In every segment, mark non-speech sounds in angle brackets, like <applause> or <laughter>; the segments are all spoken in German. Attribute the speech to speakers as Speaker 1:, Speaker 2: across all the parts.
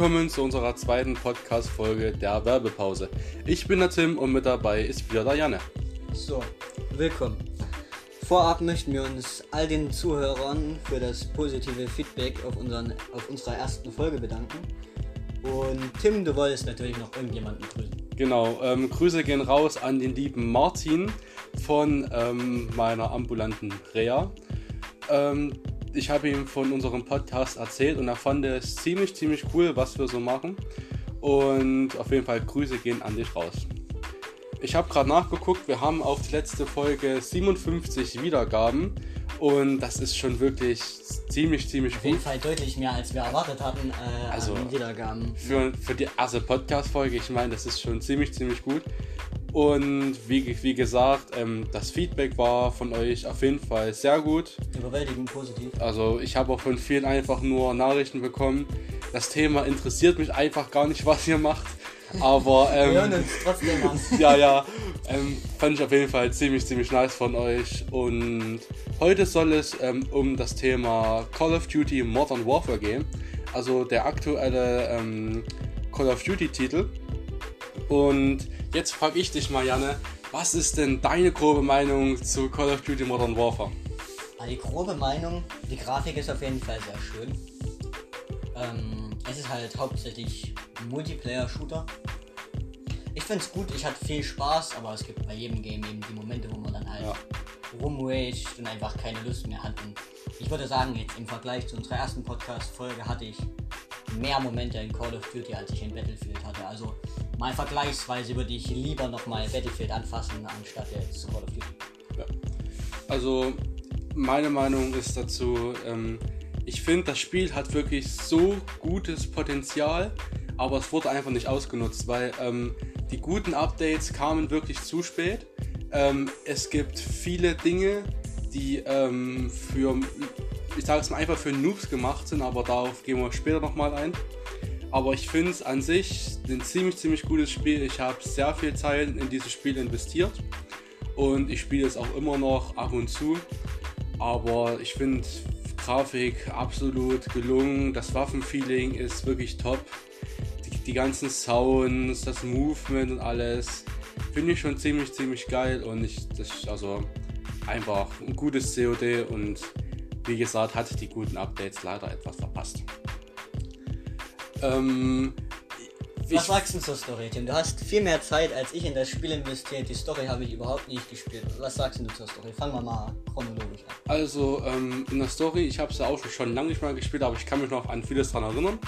Speaker 1: Willkommen zu unserer zweiten Podcast-Folge der Werbepause. Ich bin der Tim und mit dabei ist wieder der Janne.
Speaker 2: So, willkommen. Vorab möchten wir uns all den Zuhörern für das positive Feedback auf, unseren, auf unserer ersten Folge bedanken. Und Tim, du wolltest natürlich noch irgendjemanden grüßen.
Speaker 1: Genau, ähm, Grüße gehen raus an den lieben Martin von ähm, meiner ambulanten Rea. Ähm, ich habe ihm von unserem Podcast erzählt und er fand es ziemlich, ziemlich cool, was wir so machen. Und auf jeden Fall Grüße gehen an dich raus. Ich habe gerade nachgeguckt, wir haben auf die letzte Folge 57 Wiedergaben und das ist schon wirklich ziemlich, ziemlich
Speaker 2: Auf
Speaker 1: gut.
Speaker 2: jeden Fall deutlich mehr, als wir erwartet hatten äh,
Speaker 1: Also,
Speaker 2: an Wiedergaben.
Speaker 1: Für, für die erste Podcast-Folge, ich meine, das ist schon ziemlich, ziemlich gut. Und wie, wie gesagt, ähm, das Feedback war von euch auf jeden Fall sehr gut.
Speaker 2: Überwältigend positiv.
Speaker 1: Also ich habe auch von vielen einfach nur Nachrichten bekommen. Das Thema interessiert mich einfach gar nicht, <laughs> was ihr macht. Aber
Speaker 2: Wir hören
Speaker 1: ähm,
Speaker 2: uns trotzdem an. <laughs>
Speaker 1: ja, ja, ähm, fand ich auf jeden Fall ziemlich, ziemlich nice von euch. Und heute soll es ähm, um das Thema Call of Duty Modern Warfare gehen. Also der aktuelle ähm, Call of Duty Titel. Und jetzt frage ich dich mal, Janne, was ist denn deine grobe Meinung zu Call of Duty Modern Warfare?
Speaker 2: Die grobe Meinung, die Grafik ist auf jeden Fall sehr schön. Ähm, es ist halt hauptsächlich Multiplayer-Shooter. Ich finde es gut, ich hatte viel Spaß, aber es gibt bei jedem Game eben die Momente, wo man halt
Speaker 1: Ja.
Speaker 2: rumraged und einfach keine Lust mehr hat. Und ich würde sagen, jetzt im Vergleich zu unserer ersten Podcast-Folge hatte ich mehr Momente in Call of Duty, als ich in Battlefield hatte. Also mal vergleichsweise würde ich lieber nochmal Battlefield anfassen, anstatt jetzt Call of Duty.
Speaker 1: Also meine Meinung ist dazu, ähm, ich finde, das Spiel hat wirklich so gutes Potenzial, aber es wurde einfach nicht ausgenutzt, weil ähm, die guten Updates kamen wirklich zu spät. Ähm, es gibt viele Dinge, die ähm, für, ich sage es mal einfach für Noobs gemacht sind, aber darauf gehen wir später nochmal ein. Aber ich finde es an sich ein ziemlich, ziemlich gutes Spiel. Ich habe sehr viel Zeit in dieses Spiel investiert und ich spiele es auch immer noch ab und zu. Aber ich finde Grafik absolut gelungen. Das Waffenfeeling ist wirklich top. Die, die ganzen Sounds, das Movement und alles finde ich schon ziemlich, ziemlich geil. Und ich, das also einfach ein gutes COD und wie gesagt, hatte die guten Updates leider etwas verpasst. Ähm,
Speaker 2: Was sagst du zur Story, Tim? Du hast viel mehr Zeit als ich in das Spiel investiert. Die Story habe ich überhaupt nicht gespielt. Was sagst du zur Story? Fangen wir mal chronologisch an.
Speaker 1: Also ähm, in der Story, ich habe es ja auch schon, schon lange nicht mehr gespielt, aber ich kann mich noch an vieles daran erinnern.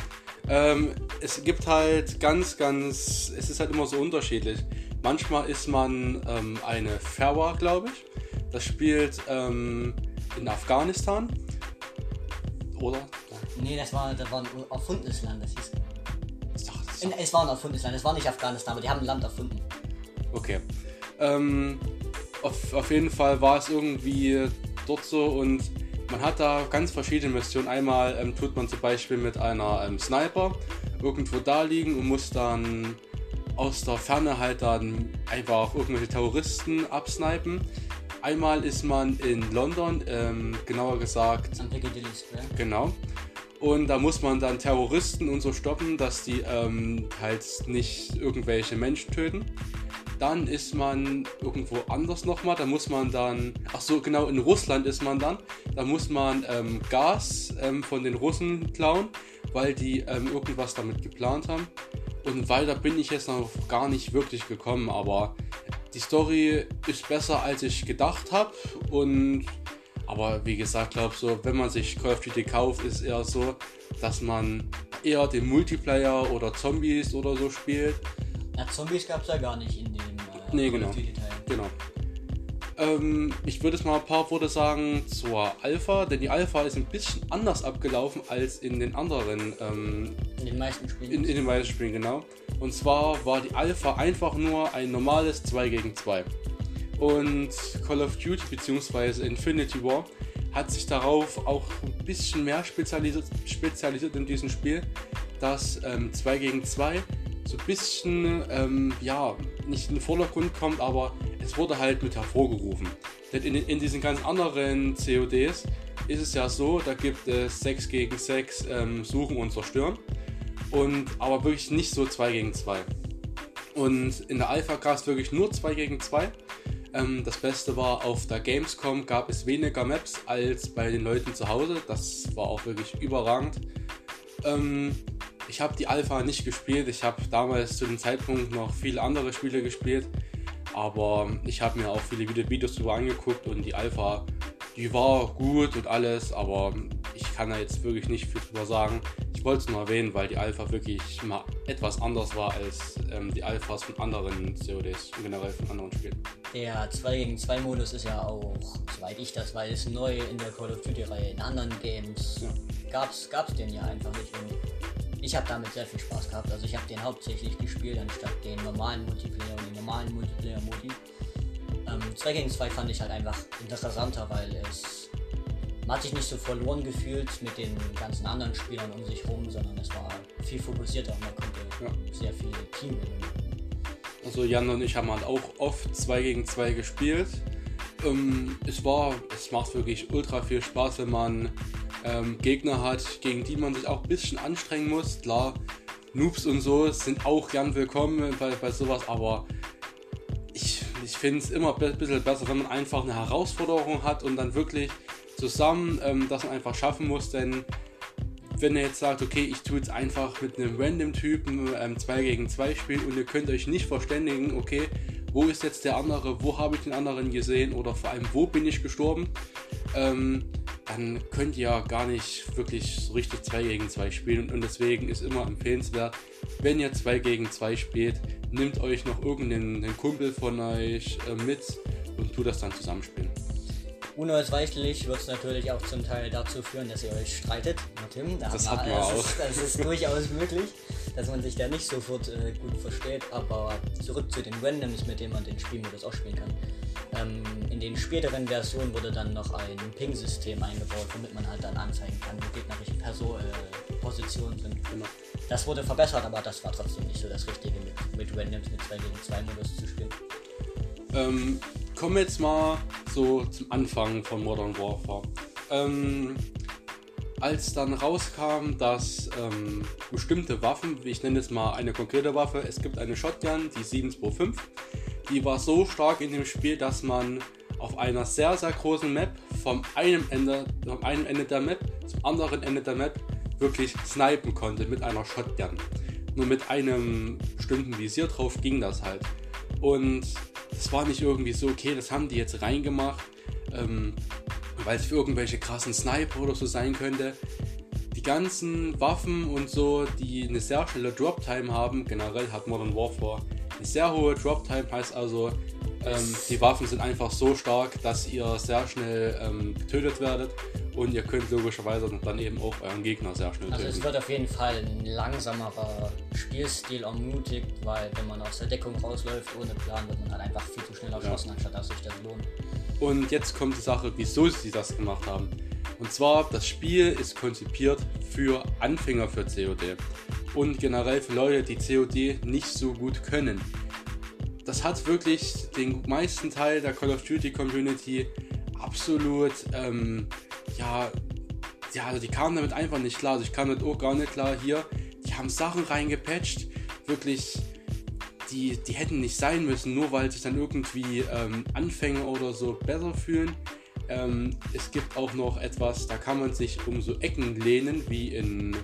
Speaker 1: Ähm, es gibt halt ganz, ganz, es ist halt immer so unterschiedlich. Manchmal ist man ähm, eine Ferwa, glaube ich. Das spielt ähm, in Afghanistan. Oder?
Speaker 2: Nee, das war, das war ein erfundenes Land. Das hieß,
Speaker 1: Ich dachte, das ist
Speaker 2: in, es war ein erfundenes Land. Es war nicht Afghanistan, aber die haben ein Land erfunden.
Speaker 1: Okay. Ähm, auf, auf jeden Fall war es irgendwie dort so und man hat da ganz verschiedene Missionen. Einmal ähm, tut man zum Beispiel mit einer ähm, Sniper irgendwo da liegen und muss dann aus der Ferne halt dann einfach irgendwelche Terroristen absnipen. Einmal ist man in London, ähm, genauer gesagt
Speaker 2: Am Piccadilly Square.
Speaker 1: Genau. Und da muss man dann Terroristen und so stoppen, dass die ähm, halt nicht irgendwelche Menschen töten. Dann ist man irgendwo anders nochmal. Da muss man dann, ach so, genau, in Russland ist man dann. Da muss man ähm, Gas ähm, von den Russen klauen, weil die ähm, irgendwas damit geplant haben. Und weiter bin ich jetzt noch gar nicht wirklich gekommen, aber die Story ist besser, als ich gedacht habe. Und aber wie gesagt, glaube so, wenn man sich Call of Duty kauft, ist eher so, dass man eher den Multiplayer oder Zombies oder so spielt.
Speaker 2: Ja, Zombies gab es ja gar nicht in dem äh,
Speaker 1: Nee,
Speaker 2: Call
Speaker 1: genau.
Speaker 2: of Duty Teil.
Speaker 1: Genau. Ähm, ich würde jetzt mal ein paar Worte sagen zur Alpha, denn die Alpha ist ein bisschen anders abgelaufen als in den anderen, ähm,
Speaker 2: In den meisten Spielen.
Speaker 1: in, in den meisten Spielen, genau. Und zwar war die Alpha einfach nur ein normales 2 gegen 2. Und Call of Duty bzw. Infinity War hat sich darauf auch ein bisschen mehr spezialisiert, spezialisiert in diesem Spiel, dass ähm, 2 gegen 2 so ein bisschen, ähm, ja, nicht in den Vordergrund kommt, aber es wurde halt mit hervorgerufen. Denn in, in diesen ganz anderen CODs ist es ja so, da gibt es 6 gegen 6 ähm, Suchen und Zerstören. Und aber wirklich nicht so 2 gegen 2. Und in der Alpha gab es wirklich nur 2 gegen 2. Ähm, das Beste war, auf der Gamescom gab es weniger Maps als bei den Leuten zu Hause. Das war auch wirklich überragend. Ähm, ich habe die Alpha nicht gespielt. Ich habe damals zu dem Zeitpunkt noch viele andere Spiele gespielt. Aber ich habe mir auch viele Videos darüber angeguckt und die Alpha, die war gut und alles, aber ich kann da jetzt wirklich nicht viel drüber sagen. Ich wollte es nur erwähnen, weil die Alpha wirklich mal etwas anders war als ähm, die Alphas von anderen CODs und generell von anderen Spielen.
Speaker 2: Der 2 gegen 2 Modus ist ja auch, soweit ich das weiß, neu in der Call of Duty Reihe. In anderen Games ja. gab's, gab's den ja einfach nicht. Und ich habe damit sehr viel Spaß gehabt. Also ich habe den hauptsächlich gespielt, anstatt den normalen Multiplayer und den normalen Multiplayer-Modi. Ähm, 2 gegen 2 fand ich halt einfach interessanter, weil es man hat sich nicht so verloren gefühlt mit den ganzen anderen Spielern um sich rum, sondern es war viel fokussierter und man konnte ja. sehr viel Team
Speaker 1: Also Jan und ich haben halt auch oft 2 gegen 2 gespielt. Ähm, es war, es macht wirklich ultra viel Spaß, wenn man ähm, Gegner hat, gegen die man sich auch ein bisschen anstrengen muss. Klar, Noobs und so sind auch gern willkommen bei, bei sowas, aber ich, ich finde es immer ein bisschen besser, wenn man einfach eine Herausforderung hat und dann wirklich zusammen ähm, das man einfach schaffen muss, denn wenn ihr jetzt sagt, okay, ich tue jetzt einfach mit einem random Typen 2 ähm, gegen 2 spielen und ihr könnt euch nicht verständigen, okay, wo ist jetzt der andere, wo habe ich den anderen gesehen oder vor allem, wo bin ich gestorben, ähm, dann könnt ihr ja gar nicht wirklich so richtig 2 gegen 2 spielen und deswegen ist immer empfehlenswert, wenn ihr 2 gegen 2 spielt, nehmt euch noch irgendeinen Kumpel von euch äh, mit und tut das dann zusammenspielen.
Speaker 2: Unausweichlich wird es natürlich auch zum Teil dazu führen, dass ihr euch streitet mit Tim.
Speaker 1: Da das hat man auch.
Speaker 2: Ist, das ist durchaus möglich, dass man sich da nicht sofort äh, gut versteht. Aber zurück zu den Randoms, mit denen man den Spielmodus auch spielen kann. Ähm, in den späteren Versionen wurde dann noch ein Ping-System eingebaut, womit man halt dann anzeigen kann, wo gegnerische Perso äh, Positionen sind. Genau. Das wurde verbessert, aber das war trotzdem nicht so das Richtige, mit, mit Randoms mit 2 gegen 2 Modus zu spielen.
Speaker 1: Ähm, kommen wir jetzt mal so zum Anfang von Modern Warfare. Ähm, als dann rauskam, dass ähm, bestimmte Waffen, ich nenne jetzt mal eine konkrete Waffe, es gibt eine Shotgun, die 725, die war so stark in dem Spiel, dass man auf einer sehr, sehr großen Map vom einem Ende, vom einen Ende der Map zum anderen Ende der Map wirklich snipen konnte mit einer Shotgun. Nur mit einem bestimmten Visier drauf ging das halt. Und es war nicht irgendwie so, okay, das haben die jetzt reingemacht, ähm, weil es für irgendwelche krassen Sniper oder so sein könnte. Die ganzen Waffen und so, die eine sehr schnelle Drop-Time haben, generell hat Modern Warfare sehr hohe Drop-Time, heißt also, ähm, die Waffen sind einfach so stark, dass ihr sehr schnell ähm, getötet werdet und ihr könnt logischerweise dann eben auch euren Gegner sehr schnell
Speaker 2: töten. Also es wird auf jeden Fall ein langsamerer Spielstil ermutigt, weil wenn man aus der Deckung rausläuft ohne Plan, wird man halt einfach viel zu schnell erschossen, ja. anstatt dass sich das lohnt.
Speaker 1: Und jetzt kommt die Sache, wieso sie das gemacht haben. Und zwar, das Spiel ist konzipiert für Anfänger für COD und generell für Leute, die COD nicht so gut können. Das hat wirklich den meisten Teil der Call of Duty Community absolut ähm, ja, ja, also die kamen damit einfach nicht klar. Also ich kam damit auch gar nicht klar hier. Die haben Sachen reingepatcht, wirklich, die, die hätten nicht sein müssen, nur weil sich dann irgendwie ähm, Anfänger oder so besser fühlen. Ähm, es gibt auch noch etwas, da kann man sich um so Ecken lehnen, wie in,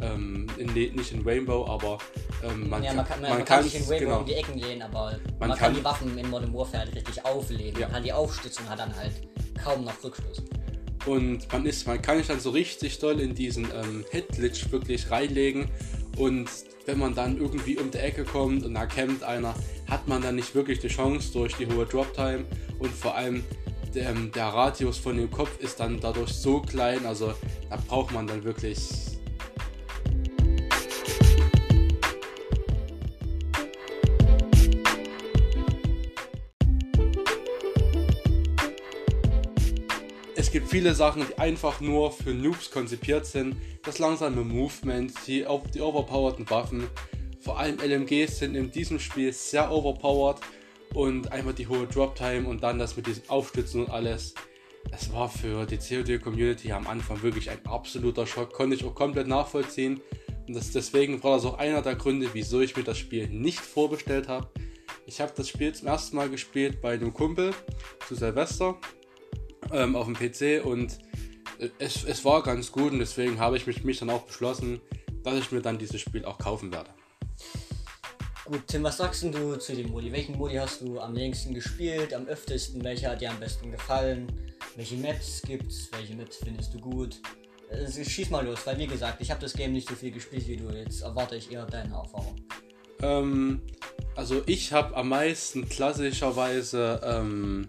Speaker 1: ähm, in nicht in Rainbow, aber ähm, man,
Speaker 2: ja, man, kann, man, man, kann, sich in Rainbow genau. um die Ecken lehnen, aber man, kann, kann, die Waffen in Modern Warfare halt richtig auflegen. Ja. Man kann die aufstützen und hat dann halt kaum noch Rückstoß.
Speaker 1: Und man ist, man kann sich dann so richtig doll in diesen ähm, Headglitch wirklich reinlegen. Und wenn man dann irgendwie um die Ecke kommt und da campt einer, hat man dann nicht wirklich die Chance durch die hohe Drop-Time. Und vor allem der, ähm, der Radius von dem Kopf ist dann dadurch so klein. Also da braucht man dann wirklich gibt viele Sachen, die einfach nur für Noobs konzipiert sind. Das langsame Movement, die, die overpowerten Waffen. Vor allem LMGs sind in diesem Spiel sehr overpowered und einfach die hohe Drop-Time und dann das mit diesem Aufstützen und alles. Es war für die COD-Community am Anfang wirklich ein absoluter Schock, konnte ich auch komplett nachvollziehen. Und das, deswegen war das auch einer der Gründe, wieso ich mir das Spiel nicht vorbestellt habe. Ich habe das Spiel zum ersten Mal gespielt bei einem Kumpel zu Silvester ähm, auf dem PC und äh, es, es war ganz gut und deswegen habe ich mich, mich dann auch beschlossen, dass ich mir dann dieses Spiel auch kaufen werde.
Speaker 2: Gut, Tim, was sagst du zu dem Modi? Welchen Modi hast du am längsten gespielt, am öftesten? Welcher hat dir am besten gefallen? Welche Maps gibt's? Welche Maps findest du gut? Äh, schieß mal los, weil wie gesagt, ich habe das Game nicht so viel gespielt wie du. Jetzt erwarte ich eher deine Erfahrung.
Speaker 1: Ähm, also ich habe am meisten klassischerweise ähm,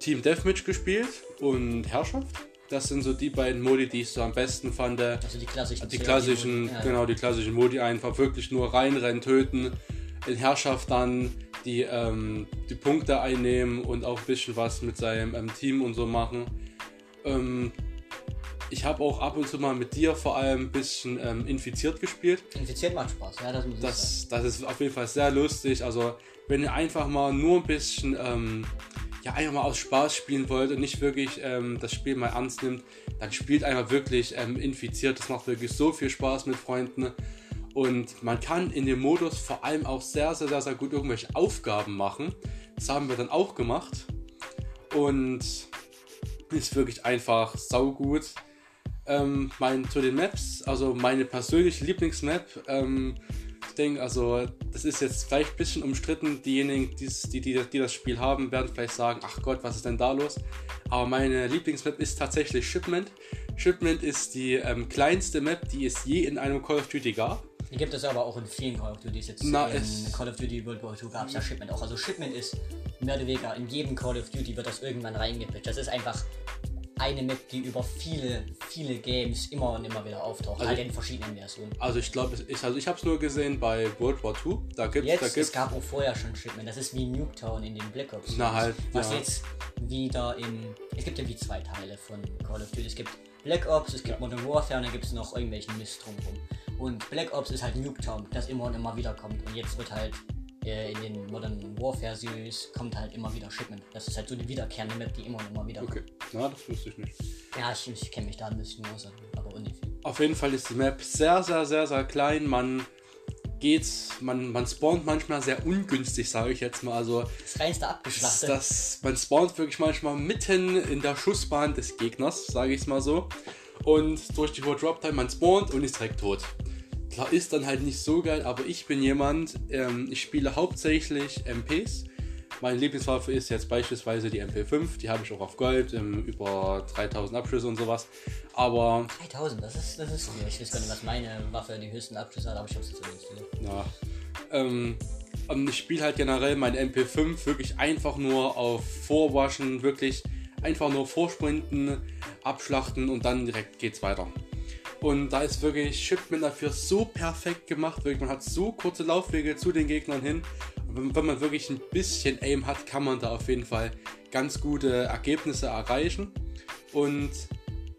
Speaker 1: Team Deathmatch gespielt und Herrschaft. Das sind so die beiden Modi, die ich so am besten fand.
Speaker 2: Also die klassischen.
Speaker 1: Die klassischen,
Speaker 2: Ja,
Speaker 1: genau, die klassischen Modi einfach wirklich nur reinrennen, töten. In Herrschaft dann die, ähm, die Punkte einnehmen und auch ein bisschen was mit seinem ähm, Team und so machen. Ähm, ich habe auch ab und zu mal mit dir vor allem ein bisschen ähm, infiziert gespielt.
Speaker 2: Infiziert macht Spaß, ja, das muss ich sagen.
Speaker 1: Das, das ist auf jeden Fall sehr lustig. Also, wenn ihr einfach mal nur ein bisschen, ähm, ja, einfach mal aus Spaß spielen wollt und nicht wirklich ähm, das Spiel mal ernst nimmt, dann spielt einfach wirklich ähm, infiziert. Das macht wirklich so viel Spaß mit Freunden. Und man kann in dem Modus vor allem auch sehr, sehr, sehr, sehr gut irgendwelche Aufgaben machen. Das haben wir dann auch gemacht. Und ist wirklich einfach saugut. Ähm, mein, zu den Maps, also meine persönliche Lieblingsmap, ähm, ich denke, also das ist jetzt vielleicht ein bisschen umstritten. Diejenigen, die, die, die das Spiel haben, werden vielleicht sagen, ach Gott, was ist denn da los? Aber meine Lieblingsmap ist tatsächlich Shipment. Shipment ist die ähm, kleinste Map, die es je in einem Call of Duty gab.
Speaker 2: Die gibt es aber auch in vielen Call of Duty. Jetzt
Speaker 1: Na,
Speaker 2: in Call of Duty World War II gab es ja Shipment auch. Also Shipment ist mehr oder weniger in jedem Call of Duty wird das irgendwann reingepitcht. Das ist einfach eine Map, die über viele, viele Games immer und immer wieder auftaucht.
Speaker 1: Also-
Speaker 2: halt in verschiedenen Versionen.
Speaker 1: Also ich glaube, ich, also ich habe es nur gesehen bei World War II. Da gibt da
Speaker 2: Jetzt, es
Speaker 1: gibt's,
Speaker 2: gab auch vorher schon Shipment. Das ist wie Nuketown in den Black Ops.
Speaker 1: Na halt,
Speaker 2: Was
Speaker 1: ja.
Speaker 2: jetzt wieder in. Es gibt ja wie zwei Teile von Call of Duty. Es gibt Black Ops, es gibt Modern Warfare und dann gibt es noch irgendwelchen Mist drumherum. Und Black Ops ist halt Nuketown, das immer und immer wieder kommt. Und jetzt wird halt äh, in den Modern Warfare Series kommt halt immer wieder Shipment. Das ist halt so eine wiederkehrende Map, die immer und immer wieder
Speaker 1: Okay, na, das wusste ich nicht.
Speaker 2: Ja, ich, ich kenne mich da ein bisschen aus, aber viel.
Speaker 1: Auf jeden Fall ist die Map sehr, sehr, sehr, sehr klein. Man geht, man, man spawnt manchmal sehr ungünstig, sage ich jetzt mal. Also
Speaker 2: Das reinste abgeschlachtet.
Speaker 1: das, man spawnt wirklich manchmal mitten in der Schussbahn des Gegners, sage ich es mal so. Und durch die hohe Drop-Time, man spawnt und ist direkt tot. Klar, ist dann halt nicht so geil, aber ich bin jemand, ähm, ich spiele hauptsächlich MPs. Meine Lieblingswaffe ist jetzt beispielsweise die MP5, die habe ich auch auf Gold, ähm, über 3000 Abschlüsse und sowas. Aber
Speaker 2: 3000, das ist, das ist viel. Ich weiß gar nicht, was meine Waffe die höchsten Abschlüsse hat, aber ich hab's jetzt so installiert.
Speaker 1: Ja. Ähm, ich spiele halt generell mein MP5 wirklich einfach nur auf Vorwaschen, wirklich einfach nur vorsprinten, abschlachten und dann direkt geht's weiter. Und da ist wirklich Shipment dafür so perfekt gemacht, wirklich, man hat so kurze Laufwege zu den Gegnern hin. Und wenn, man wirklich ein bisschen Aim hat, kann man da auf jeden Fall ganz gute Ergebnisse erreichen. Und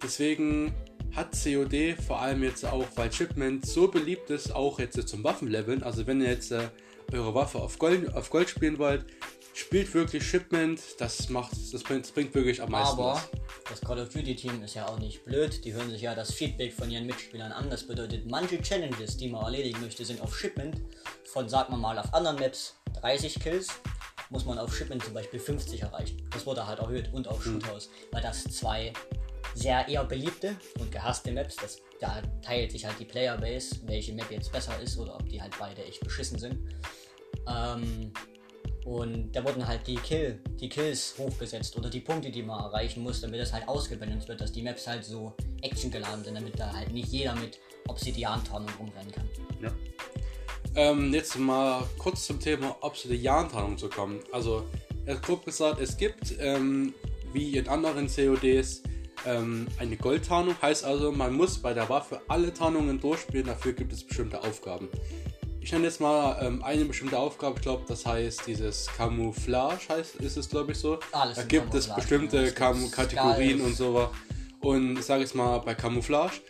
Speaker 1: deswegen hat COD vor allem jetzt auch, weil Shipment so beliebt ist, auch jetzt zum Waffenleveln. Also wenn ihr jetzt äh, eure Waffe auf Gold, auf Gold spielen wollt, spielt wirklich Shipment. Das macht, das bringt, das bringt wirklich am meisten
Speaker 2: Aber
Speaker 1: was.
Speaker 2: das Call of Duty Team ist ja auch nicht blöd. Die hören sich ja das Feedback von ihren Mitspielern an. Das bedeutet, manche Challenges, die man erledigen möchte, sind auf Shipment. Von, sagt man mal, auf anderen Maps 30 Kills. Muss man auf Shipment zum Beispiel 50 erreichen. Das wurde halt erhöht und auf Shoothouse. Weil das zwei sehr eher beliebte und gehasste Maps, das, da teilt sich halt die Playerbase, welche Map jetzt besser ist oder ob die halt beide echt beschissen sind. Ähm, und da wurden halt die, Kill, die Kills hochgesetzt oder die Punkte, die man erreichen muss, damit das halt ausgebalanced wird, dass die Maps halt so actiongeladen sind, damit da halt nicht jeder mit Obsidian-Tarnung rumrennen kann.
Speaker 1: Ja. Ähm, jetzt mal kurz zum Thema Obsidian-Tarnung zu kommen. Also, grob gesagt, es gibt, ähm, wie in anderen CODs, ähm, eine Goldtarnung. Heißt also, man muss bei der Waffe alle Tarnungen durchspielen, dafür gibt es bestimmte Aufgaben. Ich nenne jetzt mal ähm, eine bestimmte Aufgabe, ich glaube, das heißt dieses Camouflage, heißt, ist es glaube ich so.
Speaker 2: Alles
Speaker 1: da gibt es bestimmte
Speaker 2: gibt
Speaker 1: Kategorien und so. Und ich sage jetzt mal, bei Camouflage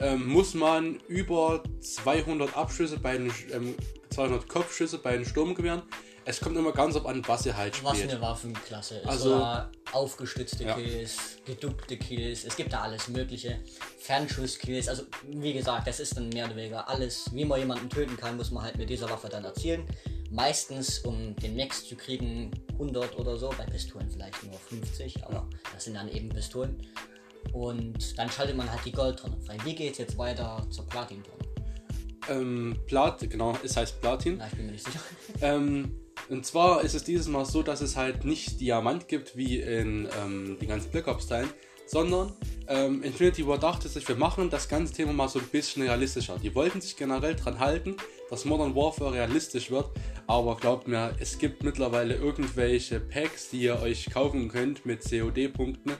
Speaker 1: ähm, muss man über 200 Abschüsse bei den, ähm, 200 Kopfschüsse bei den Sturmgewehren es kommt immer ganz auf an, was ihr halt
Speaker 2: Was
Speaker 1: spielt.
Speaker 2: eine Waffenklasse ist.
Speaker 1: Also-
Speaker 2: oder aufgestützte
Speaker 1: Ja.
Speaker 2: Kills, geduckte Kills. Es gibt da alles mögliche. Fernschusskills. Also wie gesagt, das ist dann mehr oder weniger alles. Wie man jemanden töten kann, muss man halt mit dieser Waffe dann erzielen. Meistens, um den Max zu kriegen, 100 oder so. Bei Pistolen vielleicht nur 50, aber das sind dann eben Pistolen. Und dann schaltet man halt die Goldtonne frei. Wie geht's jetzt weiter zur Platin-Tonne?
Speaker 1: Ähm, Plat, genau, es heißt Platin.
Speaker 2: Na, ich bin mir nicht sicher.
Speaker 1: Ähm, und zwar ist es dieses Mal so, dass es halt nicht Diamant gibt wie in ähm, den ganzen Black Ops-Teilen, sondern ähm, Infinity War dachte sich, wir machen das ganze Thema mal so ein bisschen realistischer. Die wollten sich generell dran halten, dass Modern Warfare realistisch wird, aber glaubt mir, es gibt mittlerweile irgendwelche Packs, die ihr euch kaufen könnt mit COD-Punkten,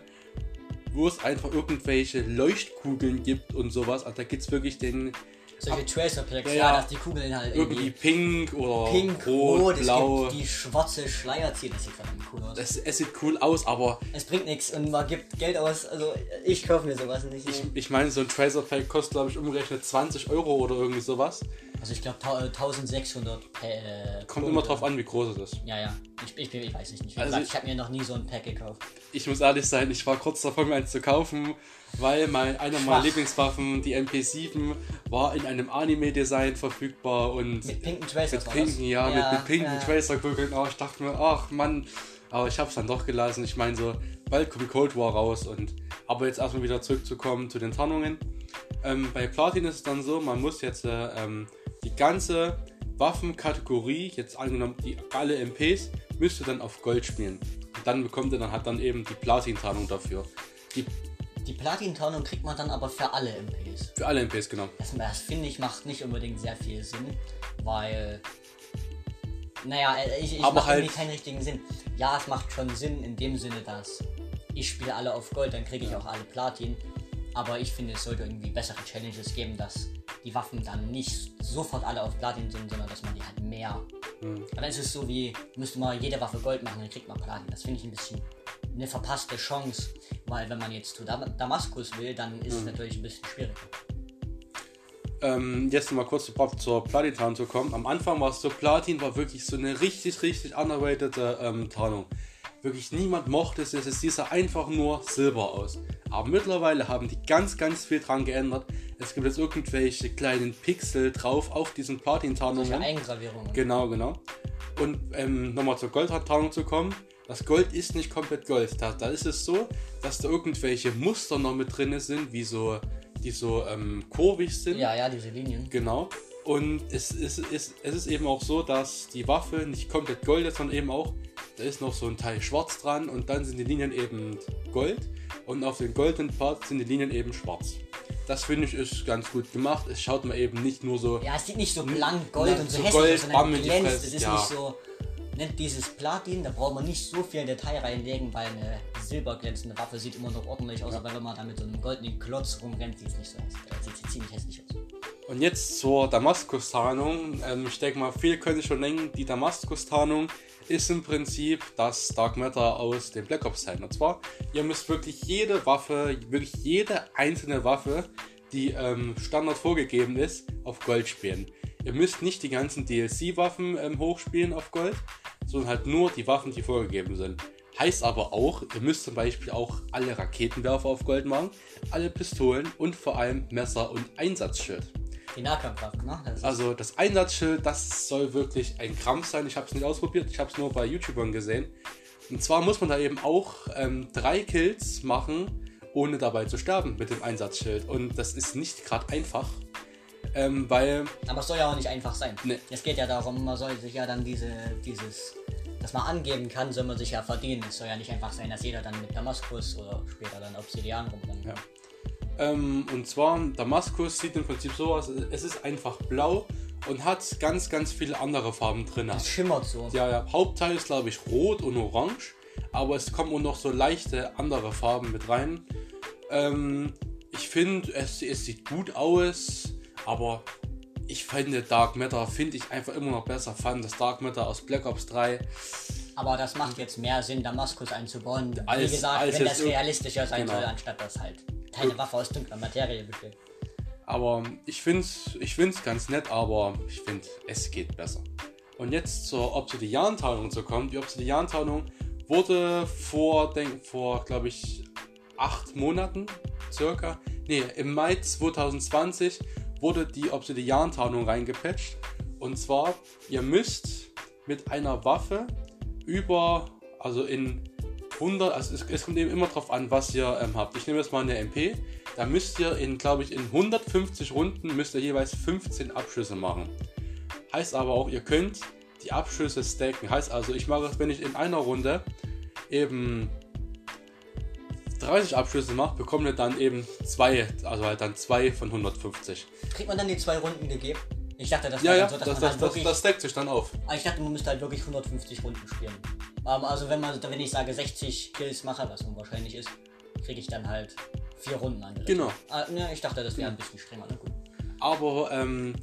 Speaker 1: wo es einfach irgendwelche Leuchtkugeln gibt und sowas. Also da gibt es wirklich den
Speaker 2: Solche Tracer Packs,
Speaker 1: Ja,
Speaker 2: ja, dass die Kugeln halt
Speaker 1: irgendwie pink oder
Speaker 2: pink,
Speaker 1: rot,
Speaker 2: rot,
Speaker 1: blau.
Speaker 2: es gibt die schwarze Schleierzieh, das sieht verdammt cool aus.
Speaker 1: Es, es sieht cool aus, aber
Speaker 2: Es bringt nichts und man gibt Geld aus, also ich kaufe mir sowas nicht.
Speaker 1: ich, ich meine, so ein Tracer Pack kostet, glaube ich, umgerechnet 20 Euro oder irgendwie sowas.
Speaker 2: Also ich glaube 1600 äh,
Speaker 1: Kommt immer drauf an, wie groß es ist.
Speaker 2: Ja, ja, ich, ich, ich weiß nicht. Wie
Speaker 1: Also
Speaker 2: gesagt,
Speaker 1: ich-
Speaker 2: ich habe mir noch nie so ein Pack gekauft.
Speaker 1: Ich muss ehrlich sein, ich war kurz davor, mir eins zu kaufen, weil mein, einer meiner. Lieblingswaffen, die MP7, war in einem Anime-Design verfügbar und
Speaker 2: Mit pinken Tracers
Speaker 1: mit pinken,
Speaker 2: das?
Speaker 1: ja, mit, mit pinken
Speaker 2: ja.
Speaker 1: Tracer-Kugeln. Oh, ich dachte mir, ach Mann, aber ich habe es dann doch gelassen. Ich meine, so bald kommt Cold War raus und aber jetzt erstmal wieder zurückzukommen zu den Tarnungen. Ähm, bei Platin ist es dann so, man muss jetzt äh, ähm, die ganze Waffenkategorie, jetzt angenommen die alle MPs, müsste dann auf Gold spielen. Und dann bekommt ihr dann halt dann eben die Platin-Tarnung dafür. Die,
Speaker 2: Die Platin-Tarnung kriegt man dann aber für alle MPs.
Speaker 1: für alle MPs, genau.
Speaker 2: Das, das finde ich macht nicht unbedingt sehr viel Sinn, weil. Naja, äh, ich, ich macht
Speaker 1: halt-
Speaker 2: irgendwie keinen richtigen Sinn. Ja, es macht schon Sinn in dem Sinne, dass ich spiele alle auf Gold, dann kriege ich auch alle Platin. Aber ich finde, es sollte irgendwie bessere Challenges geben, dass die Waffen dann nicht sofort alle auf Platin sind, sondern dass man die halt mehr.
Speaker 1: Hm.
Speaker 2: Aber dann ist es so wie, müsste man jede Waffe Gold machen, dann kriegt man Platin. Das finde ich ein bisschen eine verpasste Chance, weil wenn man jetzt zu Dam Damaskus will, dann ist es natürlich ein bisschen schwieriger.
Speaker 1: ähm, jetzt mal kurz zur Platin-Tarnung zu kommen. Am Anfang war es so, Platin war wirklich so eine richtig, richtig underrated ähm, Tarnung. Wirklich niemand mochte es, es sieht einfach nur Silber aus. Aber mittlerweile haben die ganz, ganz viel dran geändert. Es gibt jetzt irgendwelche kleinen Pixel drauf auf diesen Platin-Tarnungen.
Speaker 2: Eingravierungen.
Speaker 1: Genau, genau. Und ähm, nochmal zur Goldtarnung zu kommen. Das Gold ist nicht komplett Gold. Da, da ist es so, dass da irgendwelche Muster noch mit drin sind, wie so, die so ähm, kurvig sind.
Speaker 2: Ja, ja, diese Linien.
Speaker 1: Genau. Und es ist, ist, es ist eben auch so, dass die Waffe nicht komplett Gold ist, sondern eben auch, da ist noch so ein Teil schwarz dran und dann sind die Linien eben Gold und auf den goldenen Part sind die Linien eben schwarz. Das finde ich ist ganz gut gemacht. Es schaut man eben nicht nur so.
Speaker 2: Ja, es sieht nicht so blank Gold
Speaker 1: Na,
Speaker 2: und so,
Speaker 1: so
Speaker 2: hässlich
Speaker 1: Gold,
Speaker 2: aus, sondern glänzt. Es ist
Speaker 1: ja.
Speaker 2: nicht so, nennt dieses Platin, da braucht man nicht so viel Detail reinlegen, weil eine silberglänzende Waffe sieht immer noch ordentlich aus, aber wenn man da mit so einem goldenen Klotz rumrennt, sieht es nicht so hässlich, äh, sieht, sieht ziemlich hässlich aus.
Speaker 1: Und jetzt zur Damaskus-Tarnung. Ähm, ich denke mal, viele können schon denken, die Damaskus-Tarnung ist im Prinzip das Dark Matter aus den Black Ops Teilen. Und zwar, ihr müsst wirklich jede Waffe, wirklich jede einzelne Waffe, die ähm, Standard vorgegeben ist, auf Gold spielen. Ihr müsst nicht die ganzen DLC-Waffen ähm, hochspielen auf Gold, sondern halt nur die Waffen, die vorgegeben sind. Heißt aber auch, ihr müsst zum Beispiel auch alle Raketenwerfer auf Gold machen, alle Pistolen und vor allem Messer und Einsatzschild.
Speaker 2: Die Nahkampfwaffen, ne? Das
Speaker 1: Also das Einsatzschild, das soll wirklich ein Krampf sein. Ich habe es nicht ausprobiert, ich habe es nur bei YouTubern gesehen. Und zwar muss man da eben auch ähm, drei Kills machen, ohne dabei zu sterben mit dem Einsatzschild. Und das ist nicht gerade einfach, ähm, weil
Speaker 2: aber es soll ja auch nicht einfach sein.
Speaker 1: Nee.
Speaker 2: Es geht ja darum, man soll sich ja dann diese, dieses, dass man angeben kann, soll man sich ja verdienen. Es soll ja nicht einfach sein, dass jeder dann mit Damaskus oder später dann Obsidian rumrennt.
Speaker 1: Ja. Ähm, und zwar, Damaskus sieht im Prinzip so aus, es ist einfach blau und hat ganz, ganz viele andere Farben drin.
Speaker 2: Es schimmert so.
Speaker 1: Ja, ja, Hauptteil ist glaube ich rot und orange, aber es kommen auch noch so leichte andere Farben mit rein. Ähm, ich finde, es, es sieht gut aus, aber ich finde Dark Matter finde ich einfach immer noch besser. Fand das Dark Matter aus Black Ops 3.
Speaker 2: Aber das macht jetzt mehr Sinn, Damaskus einzubauen. Wie
Speaker 1: Als-
Speaker 2: gesagt,
Speaker 1: als
Speaker 2: wenn das realistischer sein
Speaker 1: Genau.
Speaker 2: soll, anstatt dass halt keine Waffe aus dunkler Materie besteht.
Speaker 1: Aber ich finde es ich find's ganz nett, aber ich finde, es geht besser. Und jetzt zur Obsidian-Tarnung zu kommen. Die Obsidian-Tarnung wurde vor, vor glaube ich, acht Monaten circa, nee, im Mai 2020 wurde die Obsidian-Tarnung reingepatcht. Und zwar, ihr müsst mit einer Waffe über, also in 100, also es, es kommt eben immer drauf an, was ihr ähm, habt. Ich nehme jetzt mal eine MP, da müsst ihr in, glaube ich, in 150 Runden müsst ihr jeweils 15 Abschüsse machen. Heißt aber auch, ihr könnt die Abschüsse stacken. Heißt also, ich mache es, wenn ich in einer Runde eben 30 Abschüsse mache, bekommt ihr dann eben zwei, also halt dann zwei von 150.
Speaker 2: Kriegt man dann die zwei Runden gegeben? Ich dachte, das
Speaker 1: Ja, ja,
Speaker 2: so, dass
Speaker 1: das, das,
Speaker 2: halt
Speaker 1: das, das stackt sich dann auf.
Speaker 2: Ah, ich dachte, man müsste halt wirklich 150 Runden spielen. Also wenn man, wenn ich sage 60 Kills mache, was unwahrscheinlich ist, kriege ich dann halt vier Runden angerechnet.
Speaker 1: Genau.
Speaker 2: Ah, ne, ich dachte, das wäre ein bisschen strenger. Gut.
Speaker 1: Aber ähm,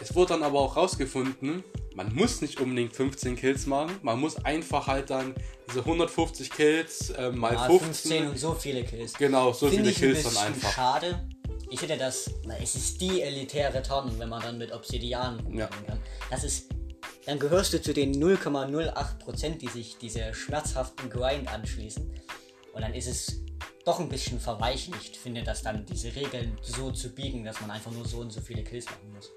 Speaker 1: es wurde dann aber auch rausgefunden, man muss nicht unbedingt 15 Kills machen. Man muss einfach halt dann diese 150 Kills äh, mal
Speaker 2: Ah,
Speaker 1: 15.
Speaker 2: 15 und so viele Kills.
Speaker 1: Genau, so
Speaker 2: Finde
Speaker 1: viele
Speaker 2: ich ein
Speaker 1: Kills
Speaker 2: bisschen
Speaker 1: dann einfach.
Speaker 2: schade. Ich hätte das, na, es ist die elitäre Tarnung, wenn man dann mit Obsidian
Speaker 1: Ja.
Speaker 2: kann. Das ist, dann gehörst du zu den 0,08%, die sich diese schmerzhaften Grind anschließen. Und dann ist es doch ein bisschen verweichlicht, finde das dann, diese Regeln so zu biegen, dass man einfach nur so und so viele Kills machen muss.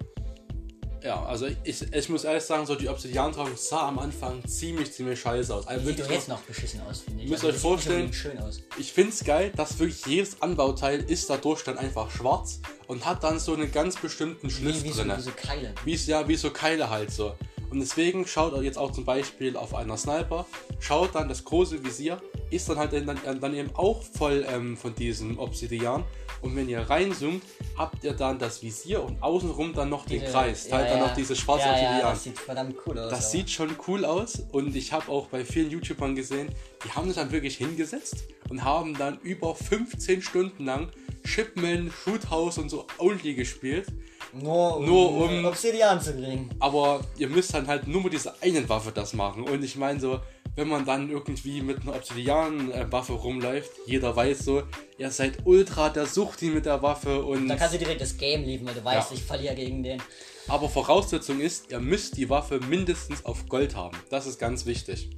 Speaker 1: Ja, also ich, ich muss ehrlich sagen, so die Obsidian-Tragung sah am Anfang ziemlich, ziemlich scheiße aus. Also
Speaker 2: Sieht doch jetzt noch beschissen aus, finde ich.
Speaker 1: Müsst
Speaker 2: Also,
Speaker 1: euch vorstellen-
Speaker 2: schön aus.
Speaker 1: Ich finde es geil, dass wirklich jedes Anbauteil ist dadurch dann einfach schwarz und hat dann so einen ganz bestimmten Schliff
Speaker 2: Wie, wie, so,
Speaker 1: drin.
Speaker 2: wie so Keile.
Speaker 1: Wie ja, wie so Keile halt so. Und deswegen schaut ihr jetzt auch zum Beispiel auf einer Sniper, schaut dann das große Visier, ist dann halt dann, dann eben auch voll ähm, von diesem Obsidian. Und wenn ihr reinzoomt, habt ihr dann das Visier und außenrum dann noch den
Speaker 2: Diese-
Speaker 1: Kreis.
Speaker 2: ja,
Speaker 1: halt dann
Speaker 2: ja.
Speaker 1: noch dieses schwarze
Speaker 2: ja,
Speaker 1: Obsidian.
Speaker 2: Ja, das sieht verdammt cool aus.
Speaker 1: Das
Speaker 2: aber-
Speaker 1: sieht schon cool aus und ich habe auch bei vielen YouTubern gesehen, die haben sich dann wirklich hingesetzt und haben dann über 15 Stunden lang Shipman, Shoot House und so Only gespielt.
Speaker 2: Nur um,
Speaker 1: Nur um-
Speaker 2: Obsidian zu kriegen.
Speaker 1: Aber ihr müsst dann halt nur mit dieser einen Waffe das machen. Und ich meine so, wenn man dann irgendwie mit einer Obsidian-Waffe rumläuft, jeder weiß so, ihr seid ultra der Suchti mit der Waffe und
Speaker 2: Da kannst du direkt das Game lieben, weil du weißt,
Speaker 1: Ja.
Speaker 2: ich verliere gegen den.
Speaker 1: Aber Voraussetzung ist, ihr müsst die Waffe mindestens auf Gold haben. Das ist ganz wichtig.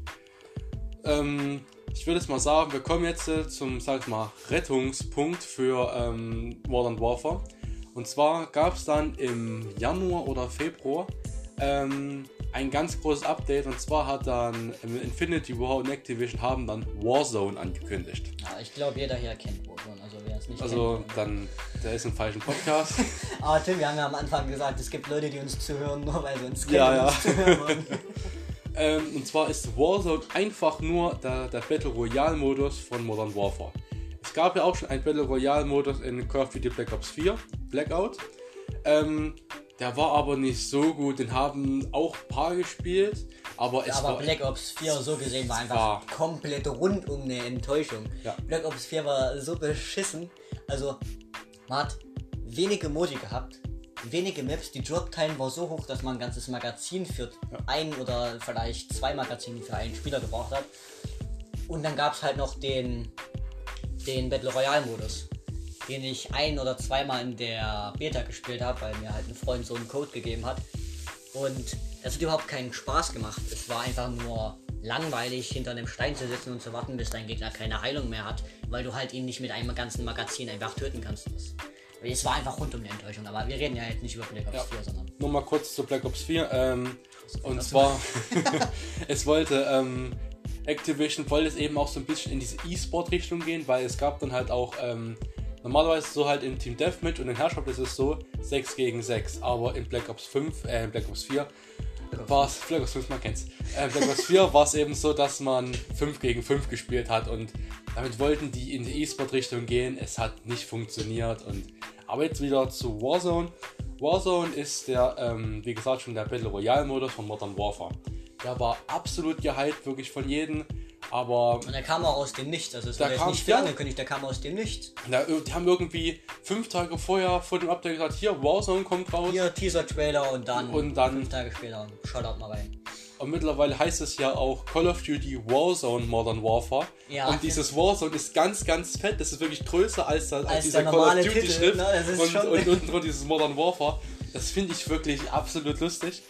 Speaker 1: Ähm, ich würde jetzt mal sagen, wir kommen jetzt äh, zum, sag ich mal, Rettungspunkt für ähm, Modern Warfare. Und zwar gab es dann im Januar oder Februar ähm, ein ganz großes Update. Und zwar hat dann ähm, Infinity War und Activision haben dann Warzone angekündigt.
Speaker 2: Ja, ich glaube, jeder hier kennt Warzone. Also wer es nicht
Speaker 1: Also
Speaker 2: kennt.
Speaker 1: dann, der ist im falschen Podcast.
Speaker 2: Aber <laughs> Tim, wir haben ja am Anfang gesagt, es gibt Leute, die uns zuhören, nur weil sie uns kennen
Speaker 1: Ja,
Speaker 2: und
Speaker 1: ja.
Speaker 2: uns. <laughs> <laughs>
Speaker 1: Ähm, und zwar ist Warzone einfach nur der, der Battle Royale Modus von Modern Warfare. Es gab ja auch schon einen Battle Royale Modus in Call of Duty Black Ops 4, Blackout. Ähm, der war aber nicht so gut, den haben auch ein paar gespielt, aber es
Speaker 2: Aber
Speaker 1: war
Speaker 2: Black Ops 4 so gesehen war einfach
Speaker 1: war-
Speaker 2: komplett rundum eine Enttäuschung.
Speaker 1: Ja.
Speaker 2: Black Ops 4 war so beschissen. Also, man hat wenige Modi gehabt, wenige Maps. Die Drop-Time war so hoch, dass man ein ganzes Magazin für ein oder vielleicht zwei Magazine für einen Spieler gebraucht hat. Und dann gab es halt noch den, den Battle Royale Modus, den ich ein oder zweimal in der Beta gespielt habe, weil mir halt ein Freund so einen Code gegeben hat. Und das hat überhaupt keinen Spaß gemacht. Es war einfach nur langweilig, hinter einem Stein zu sitzen und zu warten, bis dein Gegner keine Heilung mehr hat, weil du halt ihn nicht mit einem ganzen Magazin einfach töten kannst. Das, es war einfach rund um die Enttäuschung, aber wir reden ja jetzt nicht über Black Ops
Speaker 1: Ja.
Speaker 2: 4, sondern
Speaker 1: Nur mal kurz zu Black Ops 4. Ähm, und zwar, <laughs> es wollte, ähm, Activision wollte es eben auch so ein bisschen in diese E-Sport-Richtung gehen, weil es gab dann halt auch, ähm, normalerweise so halt im Team Deathmatch und in Herrschaft ist es so 6 gegen 6, aber in Black Ops 5, äh, in Black Ops 4 war es, Black Ops 5, man kennt's, äh, Black Ops 4 war es eben so, dass man 5 gegen 5 gespielt hat und damit wollten die in die E-Sport-Richtung gehen, es hat nicht funktioniert und aber jetzt wieder zu Warzone. Warzone ist der, ähm, wie gesagt, schon der Battle Royale Modus von Modern Warfare. Der war absolut gehypt, wirklich von jedem, aber
Speaker 2: und er kam auch aus dem Nichts. Also es
Speaker 1: Da
Speaker 2: war
Speaker 1: kam-
Speaker 2: nicht
Speaker 1: ja.
Speaker 2: angekündigt, der kam aus dem Nichts.
Speaker 1: na, die haben irgendwie fünf Tage vorher vor dem Update gesagt, hier, Warzone kommt raus.
Speaker 2: Hier Teaser-Trailer und dann,
Speaker 1: Und dann-
Speaker 2: fünf Tage später, schaut mal rein.
Speaker 1: Und mittlerweile heißt es ja auch Call of Duty Warzone Modern Warfare.
Speaker 2: Ja.
Speaker 1: Und dieses Warzone ist ganz, ganz fett. Das ist wirklich größer als, als,
Speaker 2: Als
Speaker 1: dieser
Speaker 2: der
Speaker 1: Call of Duty Schrift.
Speaker 2: ne? Das
Speaker 1: und, und <laughs> unten drunter dieses Modern Warfare. Das finde ich wirklich absolut lustig.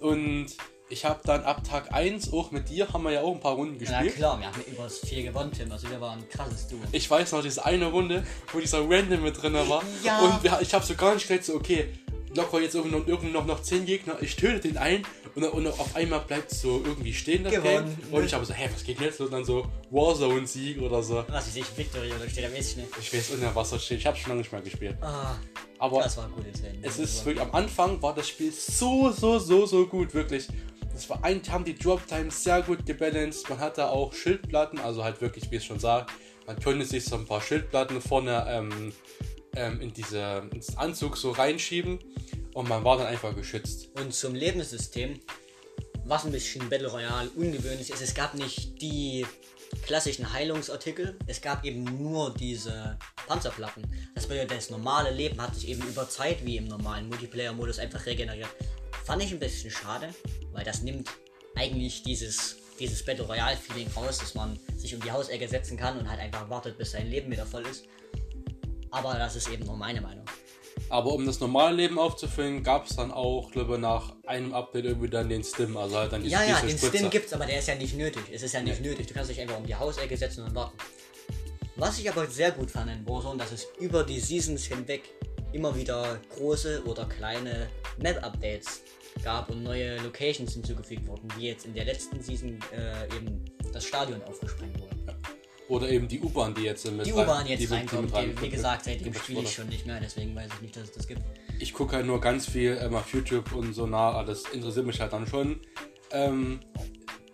Speaker 1: Und ich habe dann ab Tag 1 auch mit dir, haben wir ja auch ein paar Runden
Speaker 2: Ja
Speaker 1: gespielt.
Speaker 2: klar, wir haben über das 4 gewonnen, Tim. Also wir waren ein krasses Duo.
Speaker 1: Ich weiß noch, diese eine Runde, wo dieser Random mit drin war.
Speaker 2: Ja.
Speaker 1: Und ich habe so gar nicht gedacht, so, okay, locker jetzt irgendwie noch, irgendwie noch, noch 10 Gegner, ich töte den ein und, und auf einmal bleibt so irgendwie stehen das
Speaker 2: Gewonnen.
Speaker 1: Game. Und ich habe so, hä, was geht jetzt? Und dann so Warzone-Sieg oder so.
Speaker 2: Was weiß ich, Victory oder steht da weiß ich nicht.
Speaker 1: Ich weiß nicht, was da steht. Ich habe schon lange nicht mehr gespielt.
Speaker 2: Ah,
Speaker 1: Aber
Speaker 2: das war ein gutes Rennen.
Speaker 1: es ist wirklich, am Anfang war das Spiel so, so, so, so gut, wirklich. Das war ein, haben die Drop Times sehr gut gebalanced. Man hatte auch Schildplatten, also halt wirklich, wie es schon sagt, man konnte sich so ein paar Schildplatten vorne ähm, ähm, in diese Anzug so reinschieben und man war dann einfach geschützt.
Speaker 2: Und zum Lebenssystem, was ein bisschen Battle Royale ungewöhnlich ist, es gab nicht die klassischen Heilungsartikel, es gab eben nur diese Panzerplatten. Das bedeutet, das normale Leben hat sich eben über Zeit, wie im normalen Multiplayer-Modus, einfach regeneriert. Fand ich ein bisschen schade, weil das nimmt eigentlich dieses, dieses Battle Royale-Feeling raus, dass man sich um die Hausecke setzen kann und halt einfach wartet, bis sein Leben wieder voll ist. Aber das ist eben nur meine Meinung.
Speaker 1: Aber um das normale Leben aufzufüllen, gab es dann auch, glaube ich, nach einem Update irgendwie dann den Stim, also halt dann diese,
Speaker 2: Ja, ja,
Speaker 1: diese
Speaker 2: den
Speaker 1: Spritzer.
Speaker 2: Stim gibt's, aber der ist ja nicht nötig. Es ist ja nicht nötig. Du kannst dich einfach um die Hausecke setzen und warten. Was ich aber sehr gut fand in Warzone, dass es über die Seasons hinweg immer wieder große oder kleine Map-Updates gab und neue Locations hinzugefügt wurden, wie jetzt in der letzten Season äh, eben das Stadion aufgesprengt wurde.
Speaker 1: Oder eben die U-Bahn, die jetzt mit
Speaker 2: Die U-Bahn jetzt
Speaker 1: die
Speaker 2: reinkommt, die, wie gesagt, seitdem spiele ich schon nicht mehr, deswegen weiß ich nicht, dass es das gibt.
Speaker 1: ich gucke halt nur ganz viel ähm, auf YouTube und so nach, aber das interessiert mich halt dann schon. Ähm,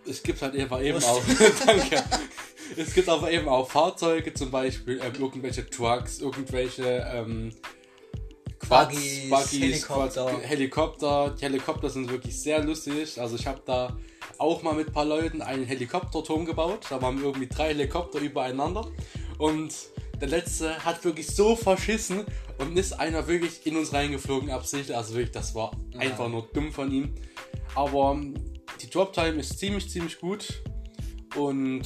Speaker 1: es gibt halt einfach eben auch, <laughs> danke. Es gibt aber eben auch Fahrzeuge, zum Beispiel ähm, irgendwelche Trucks, irgendwelche ähm, Quads,
Speaker 2: Buggies, Helikopter.
Speaker 1: Quads, Helikopter. Die Helikopter sind wirklich sehr lustig. Also ich habe da auch mal mit ein paar Leuten einen Helikopterturm gebaut. Da waren irgendwie drei Helikopter übereinander. Und der letzte hat wirklich so verschissen und ist einer wirklich in uns reingeflogen, absichtlich. Also wirklich, das war einfach nur dumm von ihm. Aber ähm, die Drop Time ist ziemlich, ziemlich gut. Und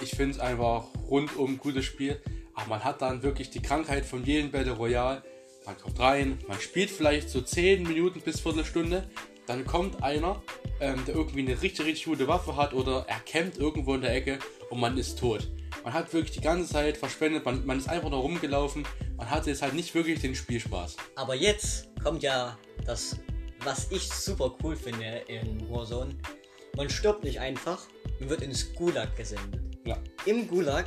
Speaker 1: ich finde es einfach rundum gutes Spiel. Aber man hat dann wirklich die Krankheit von jedem Battle Royale. Man kommt rein, man spielt vielleicht so 10 Minuten bis Viertelstunde. Dann kommt einer, ähm, der irgendwie eine richtig, richtig gute Waffe hat oder er campt irgendwo in der Ecke und man ist tot. Man hat wirklich die ganze Zeit verschwendet, man, man ist einfach nur rumgelaufen. Man hatte jetzt halt nicht wirklich den Spielspaß.
Speaker 2: Aber jetzt kommt ja das, was ich super cool finde in Warzone. Man stirbt nicht einfach, man wird ins Gulag gesendet.
Speaker 1: Ja.
Speaker 2: Im Gulag,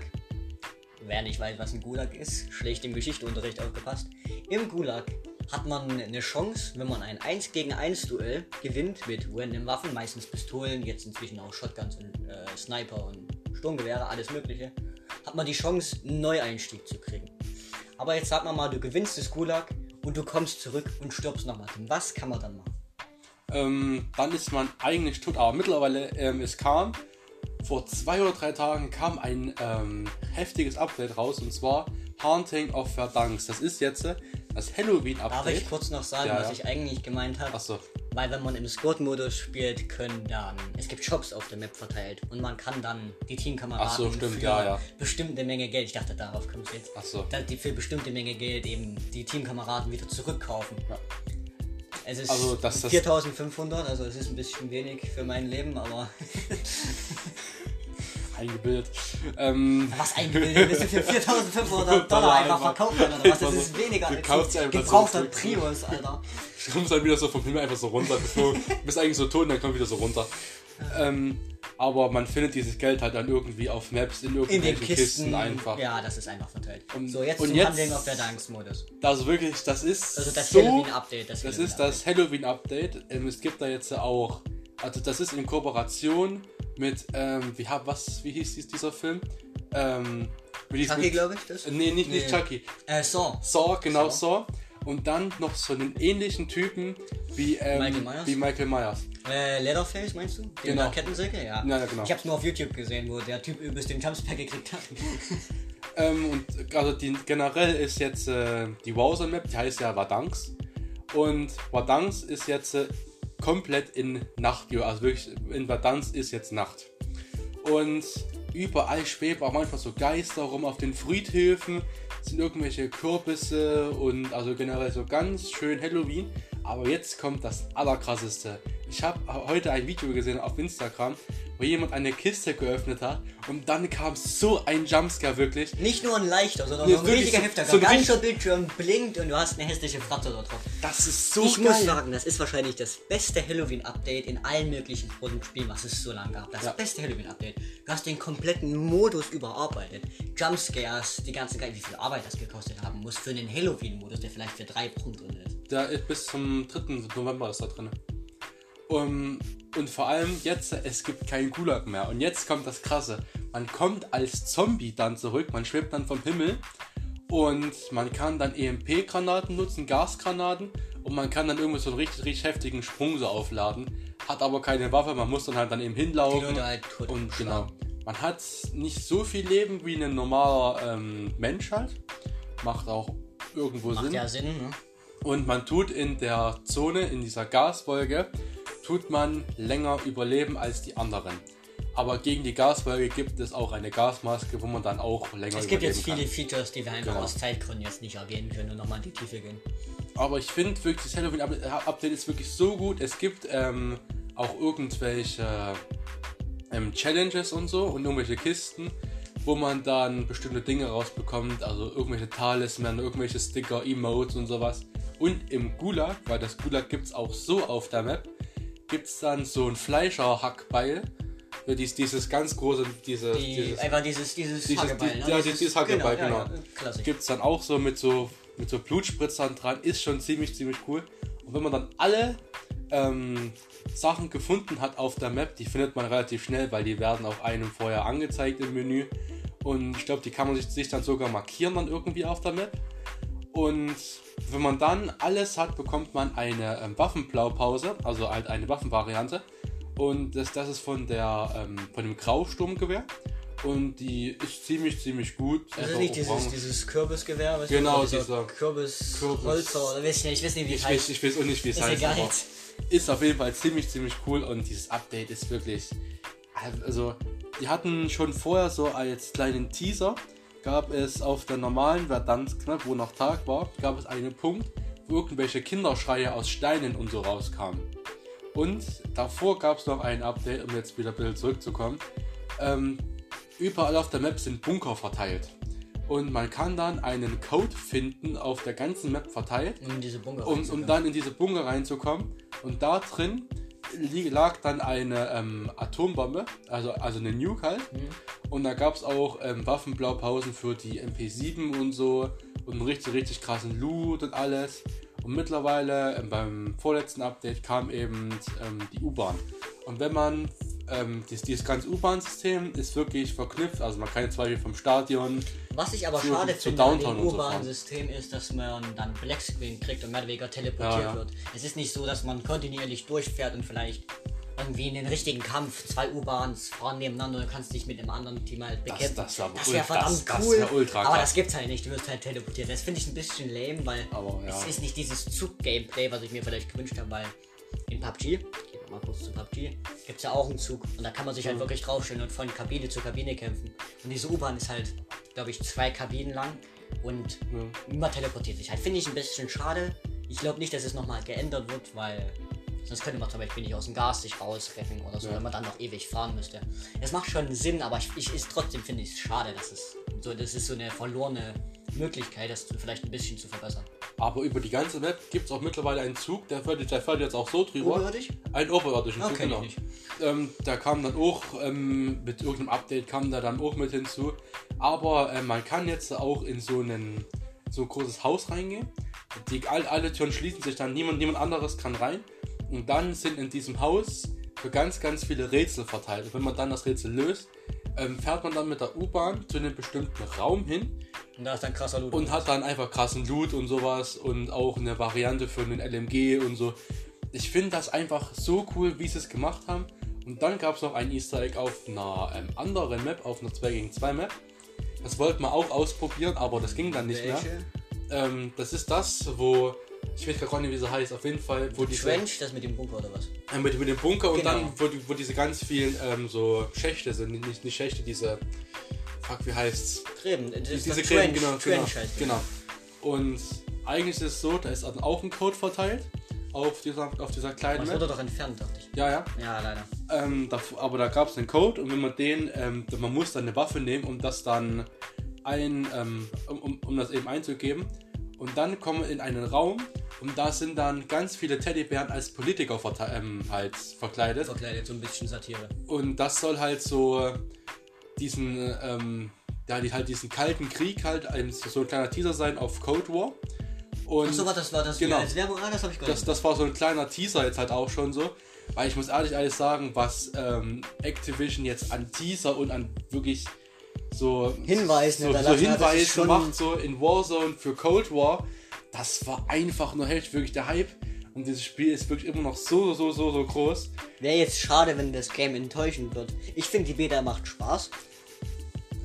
Speaker 2: wer nicht weiß, was ein Gulag ist, schlecht im Geschichteunterricht aufgepasst. Im Gulag hat man eine Chance, wenn man ein 1 gegen 1 Duell gewinnt mit random Waffen, meistens Pistolen, jetzt inzwischen auch Shotguns und äh, Sniper und Sturmgewehre, alles mögliche, hat man die Chance, einen Neueinstieg zu kriegen. Aber jetzt sag mal mal, du gewinnst das Gulag und du kommst zurück und stirbst nochmal. Was kann man dann machen?
Speaker 1: ähm, dann ist man eigentlich tot. Aber mittlerweile, ähm, es kam, vor zwei oder drei Tagen kam ein ähm, heftiges Update raus und zwar Haunting of Verdanks. Das ist jetzt äh, das
Speaker 2: Darf
Speaker 1: Halloween-Update.
Speaker 2: ich kurz noch sagen,
Speaker 1: Ja,
Speaker 2: was
Speaker 1: ja.
Speaker 2: ich eigentlich gemeint habe?
Speaker 1: Achso,
Speaker 2: Weil wenn man im Squad-Modus spielt, können dann, es gibt Shops auf der Map verteilt und man kann dann die Teamkameraden
Speaker 1: so, stimmt,
Speaker 2: für
Speaker 1: ja, ja.
Speaker 2: bestimmte Menge Geld, ich dachte darauf kommst du jetzt,
Speaker 1: achso.
Speaker 2: dass die für bestimmte Menge Geld eben die Teamkameraden wieder zurückkaufen.
Speaker 1: Ja.
Speaker 2: Es ist
Speaker 1: Also, dass das-
Speaker 2: 4500, also es ist ein bisschen wenig für mein Leben, aber <laughs>
Speaker 1: Eingebildet. Ähm,
Speaker 2: was eingebildet bist du für 4500 Dollar einfach verkauft oder was? Das ist weniger
Speaker 1: Du
Speaker 2: als
Speaker 1: kaufst
Speaker 2: ein gebrauchter. Prius, Alter. <laughs>
Speaker 1: kommst dann wieder so vom Himmel einfach so runter. Du <laughs> bist eigentlich so tot und dann kommt wieder so runter. Ähm, aber man findet dieses Geld halt dann irgendwie auf Maps in
Speaker 2: In
Speaker 1: irgendwelchen
Speaker 2: den
Speaker 1: Kisten,
Speaker 2: Kisten,
Speaker 1: einfach.
Speaker 2: Ja, das ist einfach verteilt.
Speaker 1: Und-
Speaker 2: so, jetzt
Speaker 1: und
Speaker 2: zum
Speaker 1: jetzt-
Speaker 2: Handeln auf der Danksmodus.
Speaker 1: Also wirklich, das ist
Speaker 2: Also das
Speaker 1: so
Speaker 2: Halloween-Update. Das,
Speaker 1: Das ist das Halloween-Update. Ähm, es gibt da jetzt auch, also das ist in Kooperation mit, ähm, wie, hab, was, wie hieß dies, dieser Film? Ähm,
Speaker 2: Chucky, glaube ich, das?
Speaker 1: Nee, nicht, nicht
Speaker 2: Nee.
Speaker 1: Chucky.
Speaker 2: Äh, Saw.
Speaker 1: Saw, genau
Speaker 2: Saw.
Speaker 1: Saw. Und dann noch so einen ähnlichen Typen wie, ähm,
Speaker 2: Michael Myers?
Speaker 1: wie Michael Myers.
Speaker 2: Äh, Leatherface, meinst du? Den
Speaker 1: Genau.
Speaker 2: Kettensäge? Ja.
Speaker 1: Ja, ja, genau.
Speaker 2: Ich hab's nur auf YouTube gesehen, wo der Typ übelst den Jumpspack gekriegt hat. <laughs>
Speaker 1: Ähm, und also die, generell ist jetzt äh, die Wowser Map, die heißt ja Wadanks. Und Wadanks ist jetzt äh, komplett in Nacht, also wirklich in Wadanks ist jetzt Nacht. Und überall schweben auch manchmal so Geister rum auf den Friedhöfen, sind irgendwelche Kürbisse und also generell so ganz schön Halloween. Aber jetzt kommt das Allerkrasseste. Ich habe heute ein Video gesehen auf Instagram, wo jemand eine Kiste geöffnet hat und dann kam so ein Jumpscare wirklich.
Speaker 2: Nicht nur ein leichter, sondern
Speaker 1: Nee,
Speaker 2: ein richtiger Hefter.
Speaker 1: so ein
Speaker 2: der ganze
Speaker 1: richtig-
Speaker 2: Bildschirm blinkt und du hast eine hässliche Fratze da drauf.
Speaker 1: Das ist so
Speaker 2: ich
Speaker 1: geil.
Speaker 2: muss sagen, das ist wahrscheinlich das beste Halloween-Update in allen möglichen Spielen, was es so lange gab. Das
Speaker 1: Ja.
Speaker 2: beste Halloween-Update. Du hast den kompletten Modus überarbeitet. Jumpscares, die ganzen Ge- wie viel Arbeit das gekostet haben muss für einen Halloween-Modus, der vielleicht für drei Wochen drin ist.
Speaker 1: Der ist bis zum 3. November ist da drin. Um, und vor allem jetzt, es gibt keinen Gulag mehr. Und jetzt kommt das Krasse. Man kommt als Zombie dann zurück, man schwebt dann vom Himmel und man kann dann EMP-Granaten nutzen, Gasgranaten und man kann dann irgendwie so einen richtig, richtig heftigen Sprung so aufladen. Hat aber keine Waffe, man muss dann halt dann eben hinlaufen.
Speaker 2: Halt
Speaker 1: Und genau. Man hat nicht so viel Leben wie ein normaler ähm, Mensch halt. Macht auch irgendwo
Speaker 2: Macht
Speaker 1: Sinn.
Speaker 2: ja Sinn, ne?
Speaker 1: Und man tut in der Zone, in dieser Gaswolke, tut man länger überleben als die anderen. Aber gegen die Gaswolke gibt es auch eine Gasmaske, wo man dann auch länger
Speaker 2: Es gibt
Speaker 1: überleben
Speaker 2: jetzt viele
Speaker 1: kann.
Speaker 2: Features, die wir einfach
Speaker 1: Genau.
Speaker 2: aus Zeitgründen jetzt nicht erwähnen können und nochmal in die Tiefe gehen.
Speaker 1: Aber ich finde wirklich, das Halloween-Update ist wirklich so gut. Es gibt ähm, auch irgendwelche ähm, Challenges und so und irgendwelche Kisten, wo man dann bestimmte Dinge rausbekommt, also irgendwelche Talisman, irgendwelche Sticker, Emotes und sowas. Und im Gulag, weil das Gulag gibt es auch so auf der Map, gibt es dann so ein Fleischer-Hackbeil. Ja, dies, dieses ganz große, diese,
Speaker 2: Die,
Speaker 1: dieses,
Speaker 2: einfach dieses, dieses,
Speaker 1: dieses-
Speaker 2: Hackebeil,
Speaker 1: die- ja, dieses Hackebeil, genau.
Speaker 2: Ja, ja, klassisch.
Speaker 1: gibt es dann auch so mit so mit so Blutspritzern dran, ist schon ziemlich, ziemlich cool. Und wenn man dann alle ähm, Sachen gefunden hat auf der Map, die findet man relativ schnell, weil die werden auch einem vorher angezeigt im Menü. Und ich glaube, die kann man sich, sich dann sogar markieren dann irgendwie auf der Map. Und wenn man dann alles hat, bekommt man eine ähm, Waffenblaupause, also halt eine Waffenvariante. Und das, das ist von der ähm, von dem Grausturmgewehr. Und die ist ziemlich, ziemlich gut. Einfach
Speaker 2: nicht dieses, dieses Kürbisgewehr, was
Speaker 1: Genau,
Speaker 2: dieser Kürbis,
Speaker 1: Kürbis-
Speaker 2: Holzer, oder weiß ich nicht, ich weiß nicht, wie es
Speaker 1: Ich
Speaker 2: heißt.
Speaker 1: weiß, ich weiß auch nicht, wie es heißt.
Speaker 2: egal.
Speaker 1: Ist auf jeden Fall ziemlich, ziemlich cool und dieses Update ist wirklich. Also, die hatten schon vorher so als kleinen Teaser, gab es auf der normalen Verdansk-Map, wo noch Tag war, gab es einen Punkt, wo irgendwelche Kinderschreie aus Steinen und so rauskamen. Und davor gab es noch ein Update, um jetzt wieder ein bisschen zurückzukommen. Ähm, überall auf der Map sind Bunker verteilt. Und man kann dann einen Code finden, auf der ganzen Map verteilt
Speaker 2: Um in diese Bunker
Speaker 1: um, um dann in diese Bunker reinzukommen. Und da drin lag dann eine ähm, Atombombe, also, also eine Nuke halt. Und da gab es auch ähm, Waffenblaupausen für die MP7 und so und einen richtig, richtig krassen Loot und alles. Und mittlerweile ähm, beim vorletzten Update kam eben ähm, die U-Bahn. Und wenn man ähm, dies, dieses ganze U-Bahn-System ist wirklich verknüpft, also man kann jetzt zum Beispiel vom Stadion
Speaker 2: Was ich aber
Speaker 1: zu-
Speaker 2: schade
Speaker 1: zu
Speaker 2: finde an
Speaker 1: Downtown
Speaker 2: dem
Speaker 1: und so
Speaker 2: U-Bahn-System ist, dass man dann Blackscreen kriegt und mehr oder weniger teleportiert
Speaker 1: Ja, ja.
Speaker 2: wird. Es ist nicht so, dass man kontinuierlich durchfährt und vielleicht irgendwie in den richtigen Kampf zwei U-Bahns fahren nebeneinander und du kannst dich mit einem anderen Team halt bekämpfen.
Speaker 1: das
Speaker 2: das
Speaker 1: ul-
Speaker 2: wäre verdammt
Speaker 1: das- das
Speaker 2: cool.
Speaker 1: wär ultra
Speaker 2: aber das gibt's halt nicht. Du wirst halt teleportiert. Das finde ich ein bisschen lame, weil
Speaker 1: Aber ja.
Speaker 2: es ist nicht dieses Zug-Gameplay, was ich mir vielleicht gewünscht habe, weil in PUBG, mal kurz zu PUBG, gibt es ja auch einen Zug und da kann man sich halt wirklich draufstellen und von Kabine zu Kabine kämpfen. Und diese U-Bahn ist halt, glaube ich, zwei Kabinen lang und immer teleportiert sich halt. Finde ich ein bisschen schade. Ich glaube nicht, dass es nochmal geändert wird, weil sonst könnte man zum Beispiel nicht aus dem Gas sich rausretten oder so,
Speaker 1: Ja.
Speaker 2: wenn man dann noch ewig fahren müsste. Es macht schon Sinn, aber ich, ich ist trotzdem finde ich es schade, dass es so, das ist so eine verlorene Möglichkeit, das vielleicht ein bisschen zu verbessern.
Speaker 1: Aber über die ganze Map gibt es auch mittlerweile einen Zug, der fährt, der fährt jetzt auch so drüber.
Speaker 2: Oberirdisch?
Speaker 1: Einen oberirdischen Zug,
Speaker 2: ich
Speaker 1: genau.
Speaker 2: nicht.
Speaker 1: Ähm, der kam dann auch, ähm, mit irgendeinem Update kam der dann auch mit hinzu. Aber äh, man kann jetzt auch in so, einen, so ein großes Haus reingehen. Die, all, alle Türen schließen sich dann, niemand, niemand anderes kann rein. Und dann sind in diesem Haus so ganz, ganz viele Rätsel verteilt. Und wenn man dann das Rätsel löst, ähm, fährt man dann mit der U-Bahn zu einem bestimmten Raum hin
Speaker 2: Und da ist dann krasser Loot.
Speaker 1: und hat dann einfach krassen Loot und sowas und auch eine Variante für einen LMG und so. Ich finde das einfach so cool, wie sie es gemacht haben. Und dann gab es noch ein Easter Egg auf einer ähm, anderen Map, auf einer 2 gegen 2 Map. Das wollten wir auch ausprobieren, aber das ging dann nicht mehr. Ähm, das ist das, wo, ich weiß gar nicht, wie sie heißt, auf jeden Fall, wo die
Speaker 2: Trench, das mit dem Bunker oder was?
Speaker 1: äh, mit, mit dem Bunker und
Speaker 2: Genau.
Speaker 1: dann, wo, die- wo diese ganz vielen ähm, so Schächte sind, nicht, nicht Schächte, diese, fuck, wie heißt's?
Speaker 2: Gräben.
Speaker 1: Diese Gräben,
Speaker 2: Trench,
Speaker 1: genau, genau,
Speaker 2: Trench heißt
Speaker 1: genau. Und eigentlich ist es so, da ist auch ein Code verteilt. auf dieser, auf dieser kleinen
Speaker 2: Das wurde doch entfernt, dachte ich.
Speaker 1: Ja, ja.
Speaker 2: Ja, leider.
Speaker 1: Ähm, da, aber da gab es einen Code und wenn man den, ähm, man muss dann eine Waffe nehmen, um das dann ein, ähm, um, um, um das eben einzugeben. Und dann kommen wir in einen Raum und da sind dann ganz viele Teddybären als Politiker ähm, halt verkleidet.
Speaker 2: Verkleidet, so ein bisschen Satire.
Speaker 1: Und das soll halt so diesen, ähm, ja, die, halt diesen kalten Krieg halt so ein kleiner Teaser sein auf Cold War. Und
Speaker 2: Achso, war das war das
Speaker 1: Genau.
Speaker 2: als Werbung? Ah, das habe ich gar
Speaker 1: das,
Speaker 2: nicht.
Speaker 1: das war so ein kleiner Teaser jetzt halt auch schon so. Weil ich muss ehrlich ehrlich sagen, was ähm, Activision jetzt an Teaser und an wirklich so
Speaker 2: Hinweisen
Speaker 1: so, so
Speaker 2: hinterlassen hat, das ist
Speaker 1: Hinweise
Speaker 2: schon-
Speaker 1: macht, so in Warzone für Cold War, das war einfach nur heftig, wirklich der Hype. Und dieses Spiel ist wirklich immer noch so, so, so, so groß.
Speaker 2: Wäre jetzt schade, wenn das Game enttäuschend wird. Ich finde, die Beta macht Spaß.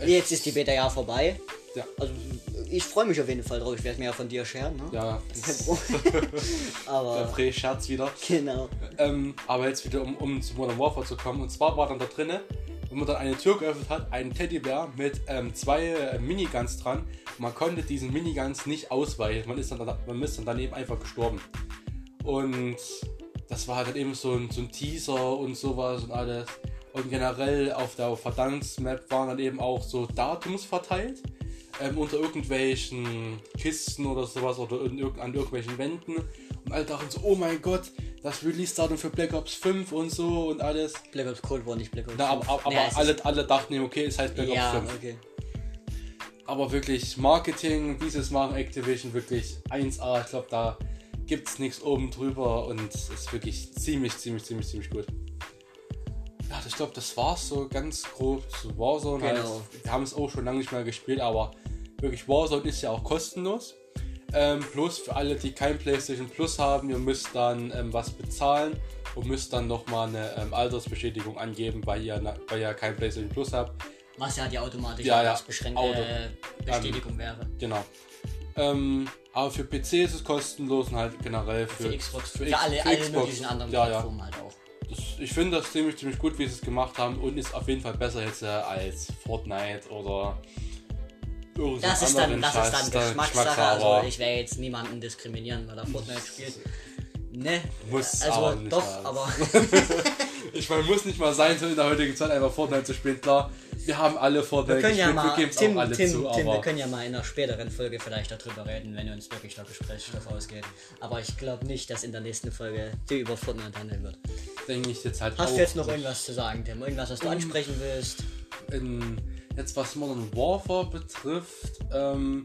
Speaker 2: Jetzt ist die Beta ja vorbei.
Speaker 1: Ja.
Speaker 2: Also, ich freue mich auf jeden Fall drauf. Ich werde mir ja von dir scheren, ne?
Speaker 1: Ja, <laughs> <laughs> der
Speaker 2: Aber,
Speaker 1: Free-Scherz wieder.
Speaker 2: genau.
Speaker 1: Ähm, aber jetzt wieder, um, um zu Modern Warfare zu kommen. Und zwar war dann da drinne, wenn man dann eine Tür geöffnet hat, ein Teddybär mit ähm, zwei äh, Miniguns dran. Man konnte diesen Miniguns nicht ausweichen. Man ist dann, man ist dann daneben einfach gestorben. Und das war halt dann eben so ein, so ein Teaser und sowas und alles. Und generell auf der Verdanktsmap waren dann eben auch so Datums verteilt. Ähm, unter irgendwelchen Kisten oder sowas oder in, an irgendwelchen Wänden. Und alle dachten so, oh mein Gott, das Release-Datum für Black Ops 5 und so und alles.
Speaker 2: Black Ops Cold War, nicht Black Ops.
Speaker 1: Na, aber aber,
Speaker 2: es
Speaker 1: alle, alle dachten okay, es heißt Black
Speaker 2: ja,
Speaker 1: Ops 5.
Speaker 2: okay.
Speaker 1: Aber wirklich Marketing, dieses machen Activision wirklich 1A. Ich glaube, da gibt es nichts oben drüber und es ist wirklich ziemlich, ziemlich, ziemlich, ziemlich gut. Ja, ich glaube, das war's so ganz grob zu Warzone.
Speaker 2: Genau.
Speaker 1: Halt. Wir haben es auch schon lange nicht mehr gespielt, aber wirklich Warzone ist ja auch kostenlos. Ähm, plus für alle, die kein PlayStation Plus haben, ihr müsst dann ähm, was bezahlen und müsst dann nochmal eine ähm, Altersbestätigung angeben, weil ihr, na- weil ihr kein PlayStation Plus habt.
Speaker 2: Was ja die automatische
Speaker 1: Ja, ja. Auto.
Speaker 2: äh, Bestätigung wäre.
Speaker 1: Genau. Ähm, aber für PC ist es kostenlos und halt generell für,
Speaker 2: Für Xbox, für,
Speaker 1: X-
Speaker 2: alle,
Speaker 1: für
Speaker 2: alle
Speaker 1: Xbox.
Speaker 2: möglichen anderen
Speaker 1: ja, ja.
Speaker 2: Plattformen halt auch.
Speaker 1: Das, ich finde das ziemlich, ziemlich gut, wie sie es gemacht haben und ist auf jeden Fall besser jetzt äh, als Fortnite oder
Speaker 2: Das ist dann, das ist dann
Speaker 1: da-
Speaker 2: Geschmackssache. Also ich werde jetzt niemanden diskriminieren, weil er Fortnite spielt. Ne?
Speaker 1: Muss
Speaker 2: also
Speaker 1: aber
Speaker 2: doch,
Speaker 1: sein.
Speaker 2: aber <laughs>
Speaker 1: ich meine, muss nicht mal sein, so in der heutigen Zeit einfach Fortnite zu spielen. Klar, wir haben alle Fortnite
Speaker 2: wir ja
Speaker 1: wir geben es
Speaker 2: Tim,
Speaker 1: auch alle
Speaker 2: Tim,
Speaker 1: zu,
Speaker 2: Tim, wir können ja mal in einer späteren Folge vielleicht darüber reden, wenn uns wirklich der Gesprächsstoff ausgeht. Aber ich glaube nicht, dass in der nächsten Folge die über Fortnite handeln wird.
Speaker 1: denke ich jetzt halt
Speaker 2: Hast du jetzt noch irgendwas zu sagen, Tim? Irgendwas, was du ansprechen willst?
Speaker 1: in, jetzt was Modern Warfare betrifft, ähm,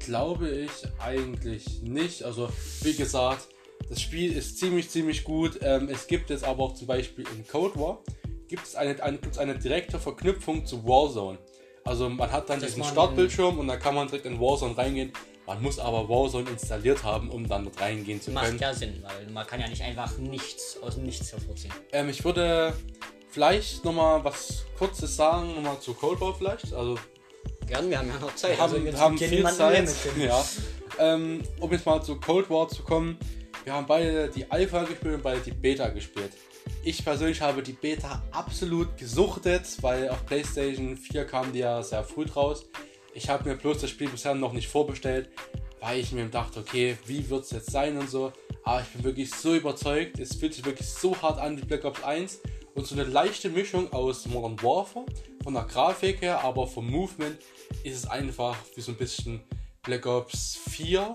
Speaker 1: glaube ich eigentlich nicht. Also wie gesagt, das Spiel ist ziemlich, ziemlich gut. Ähm, es gibt jetzt aber auch zum Beispiel in Cold War gibt es eine, eine, gibt's eine direkte Verknüpfung zu Warzone. Also man hat dann
Speaker 2: Dass
Speaker 1: diesen Startbildschirm und dann kann man direkt in Warzone reingehen. Man muss aber Warzone installiert haben, um dann dort reingehen zu können.
Speaker 2: Macht ja Sinn, weil man kann ja nicht einfach nichts aus dem Nichts hervorziehen.
Speaker 1: Ähm, ich würde vielleicht nochmal was Kurzes sagen, nochmal zu Cold War vielleicht. Also
Speaker 2: Gern, wir haben ja noch Zeit.
Speaker 1: wir haben,
Speaker 2: also, wir
Speaker 1: haben viel Zeit. Ja. Ähm, um jetzt mal zu Cold War zu kommen. Wir haben beide die Alpha gespielt und beide die Beta gespielt. Ich persönlich habe die Beta absolut gesuchtet, weil auf PlayStation 4 kam die ja sehr früh raus. Ich habe mir bloß das Spiel bisher noch nicht vorbestellt, weil ich mir dachte, okay, wie wird es jetzt sein und so. Aber ich bin wirklich so überzeugt. Es fühlt sich wirklich so hart an wie Black Ops 1 und so eine leichte Mischung aus Modern Warfare von der Grafik her, aber vom Movement ist es einfach wie so ein bisschen Black Ops 4,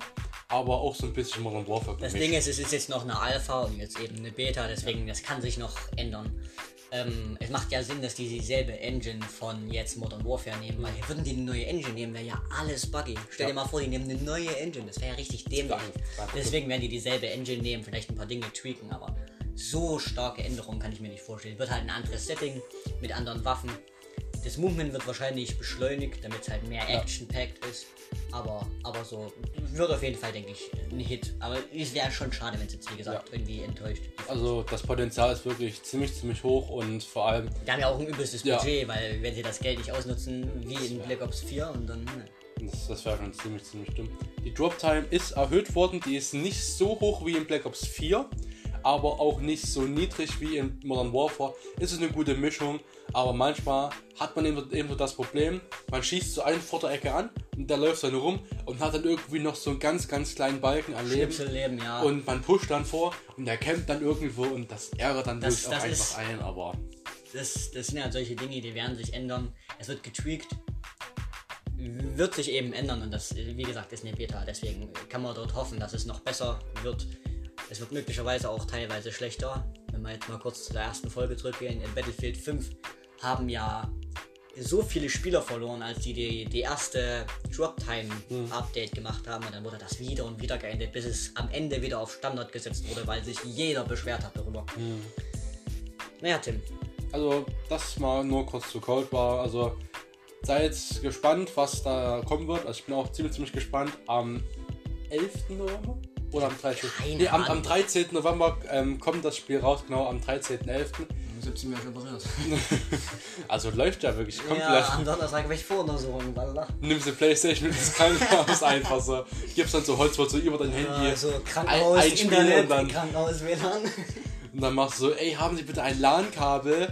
Speaker 1: aber auch so ein bisschen Modern Warfare.
Speaker 2: Das. Ding ist, es ist jetzt noch eine Alpha und jetzt eben eine Beta, deswegen das kann sich noch ändern. Ähm, es macht ja Sinn, dass die dieselbe Engine von jetzt Modern Warfare nehmen, weil würden die eine neue Engine nehmen, wäre ja alles buggy. Stell dir
Speaker 1: Ja.
Speaker 2: mal vor, die nehmen eine neue Engine, das wäre ja richtig dämlich. Deswegen werden die dieselbe Engine nehmen, vielleicht ein paar Dinge tweaken, aber so starke Änderungen kann ich mir nicht vorstellen. Wird halt ein anderes Setting mit anderen Waffen. Das Movement wird wahrscheinlich beschleunigt, damit es halt mehr Action-packed ist. Aber, aber so wird auf jeden Fall, denke ich, ein Hit. Aber es wäre schon schade, wenn es jetzt, wie gesagt, irgendwie enttäuscht.
Speaker 1: Also das Potenzial ist wirklich ziemlich, ziemlich hoch und vor allem,
Speaker 2: Die haben ja auch ein übelstes
Speaker 1: Ja.
Speaker 2: Budget, weil wenn sie das Geld nicht ausnutzen, wie in Black Ops 4 und dann. Ne.
Speaker 1: das, das wäre schon ziemlich, ziemlich dumm. Die Drop Time ist erhöht worden, die ist nicht so hoch wie in Black Ops 4, aber auch nicht so niedrig wie in Modern Warfare. Es ist eine gute Mischung, aber manchmal hat man eben, eben so das Problem, man schießt zu einer Vorderecke an und der läuft dann rum und hat dann irgendwie noch so einen ganz, ganz kleinen Balken an Leben.
Speaker 2: Schnipselleben, ja.
Speaker 1: Und man pusht dann vor und der kämpft dann irgendwo und das ärgert dann
Speaker 2: Das-
Speaker 1: wirklich auch
Speaker 2: das
Speaker 1: einfach ein, aber
Speaker 2: das, das sind halt solche Dinge, die werden sich ändern. Es wird getweakt, wird sich eben ändern und das, wie gesagt, ist eine Beta. Deswegen kann man dort hoffen, dass es noch besser wird. Es wird möglicherweise auch teilweise schlechter. Wenn wir jetzt mal kurz zu der ersten Folge zurückgehen. In Battlefield 5 haben ja so viele Spieler verloren, als die die, die erste Drop-Time-Update gemacht haben. Und dann wurde das wieder und wieder geändert, bis es am Ende wieder auf Standard gesetzt wurde, weil sich jeder beschwert hat darüber. Naja, Tim,
Speaker 1: Also, das mal nur kurz zu Cold War. Also, seid gespannt, was da kommen wird. Also, ich bin auch ziemlich, ziemlich gespannt. Am 11. November? Oder am 13.
Speaker 2: Keine
Speaker 1: Nee, am, am
Speaker 2: Ahnung.
Speaker 1: 13. November ähm, kommt das Spiel raus, genau am 13.11.
Speaker 2: 17 Jahre schon passiert.
Speaker 1: Also läuft ja wirklich komplett.
Speaker 2: Ja, am Donnerstag war ich vor Untersuchung, Wallah.
Speaker 1: Nimmst die Playstation mit ins Krankenhaus einfach so. Gibst dann so Holzwort so über dein Handy.
Speaker 2: Ja, so Krankenhaus,
Speaker 1: ein, ein Spiel
Speaker 2: Internet,
Speaker 1: und dann,
Speaker 2: Krankenhaus, WLAN.
Speaker 1: und dann machst du so, ey, haben Sie bitte ein LAN-Kabel?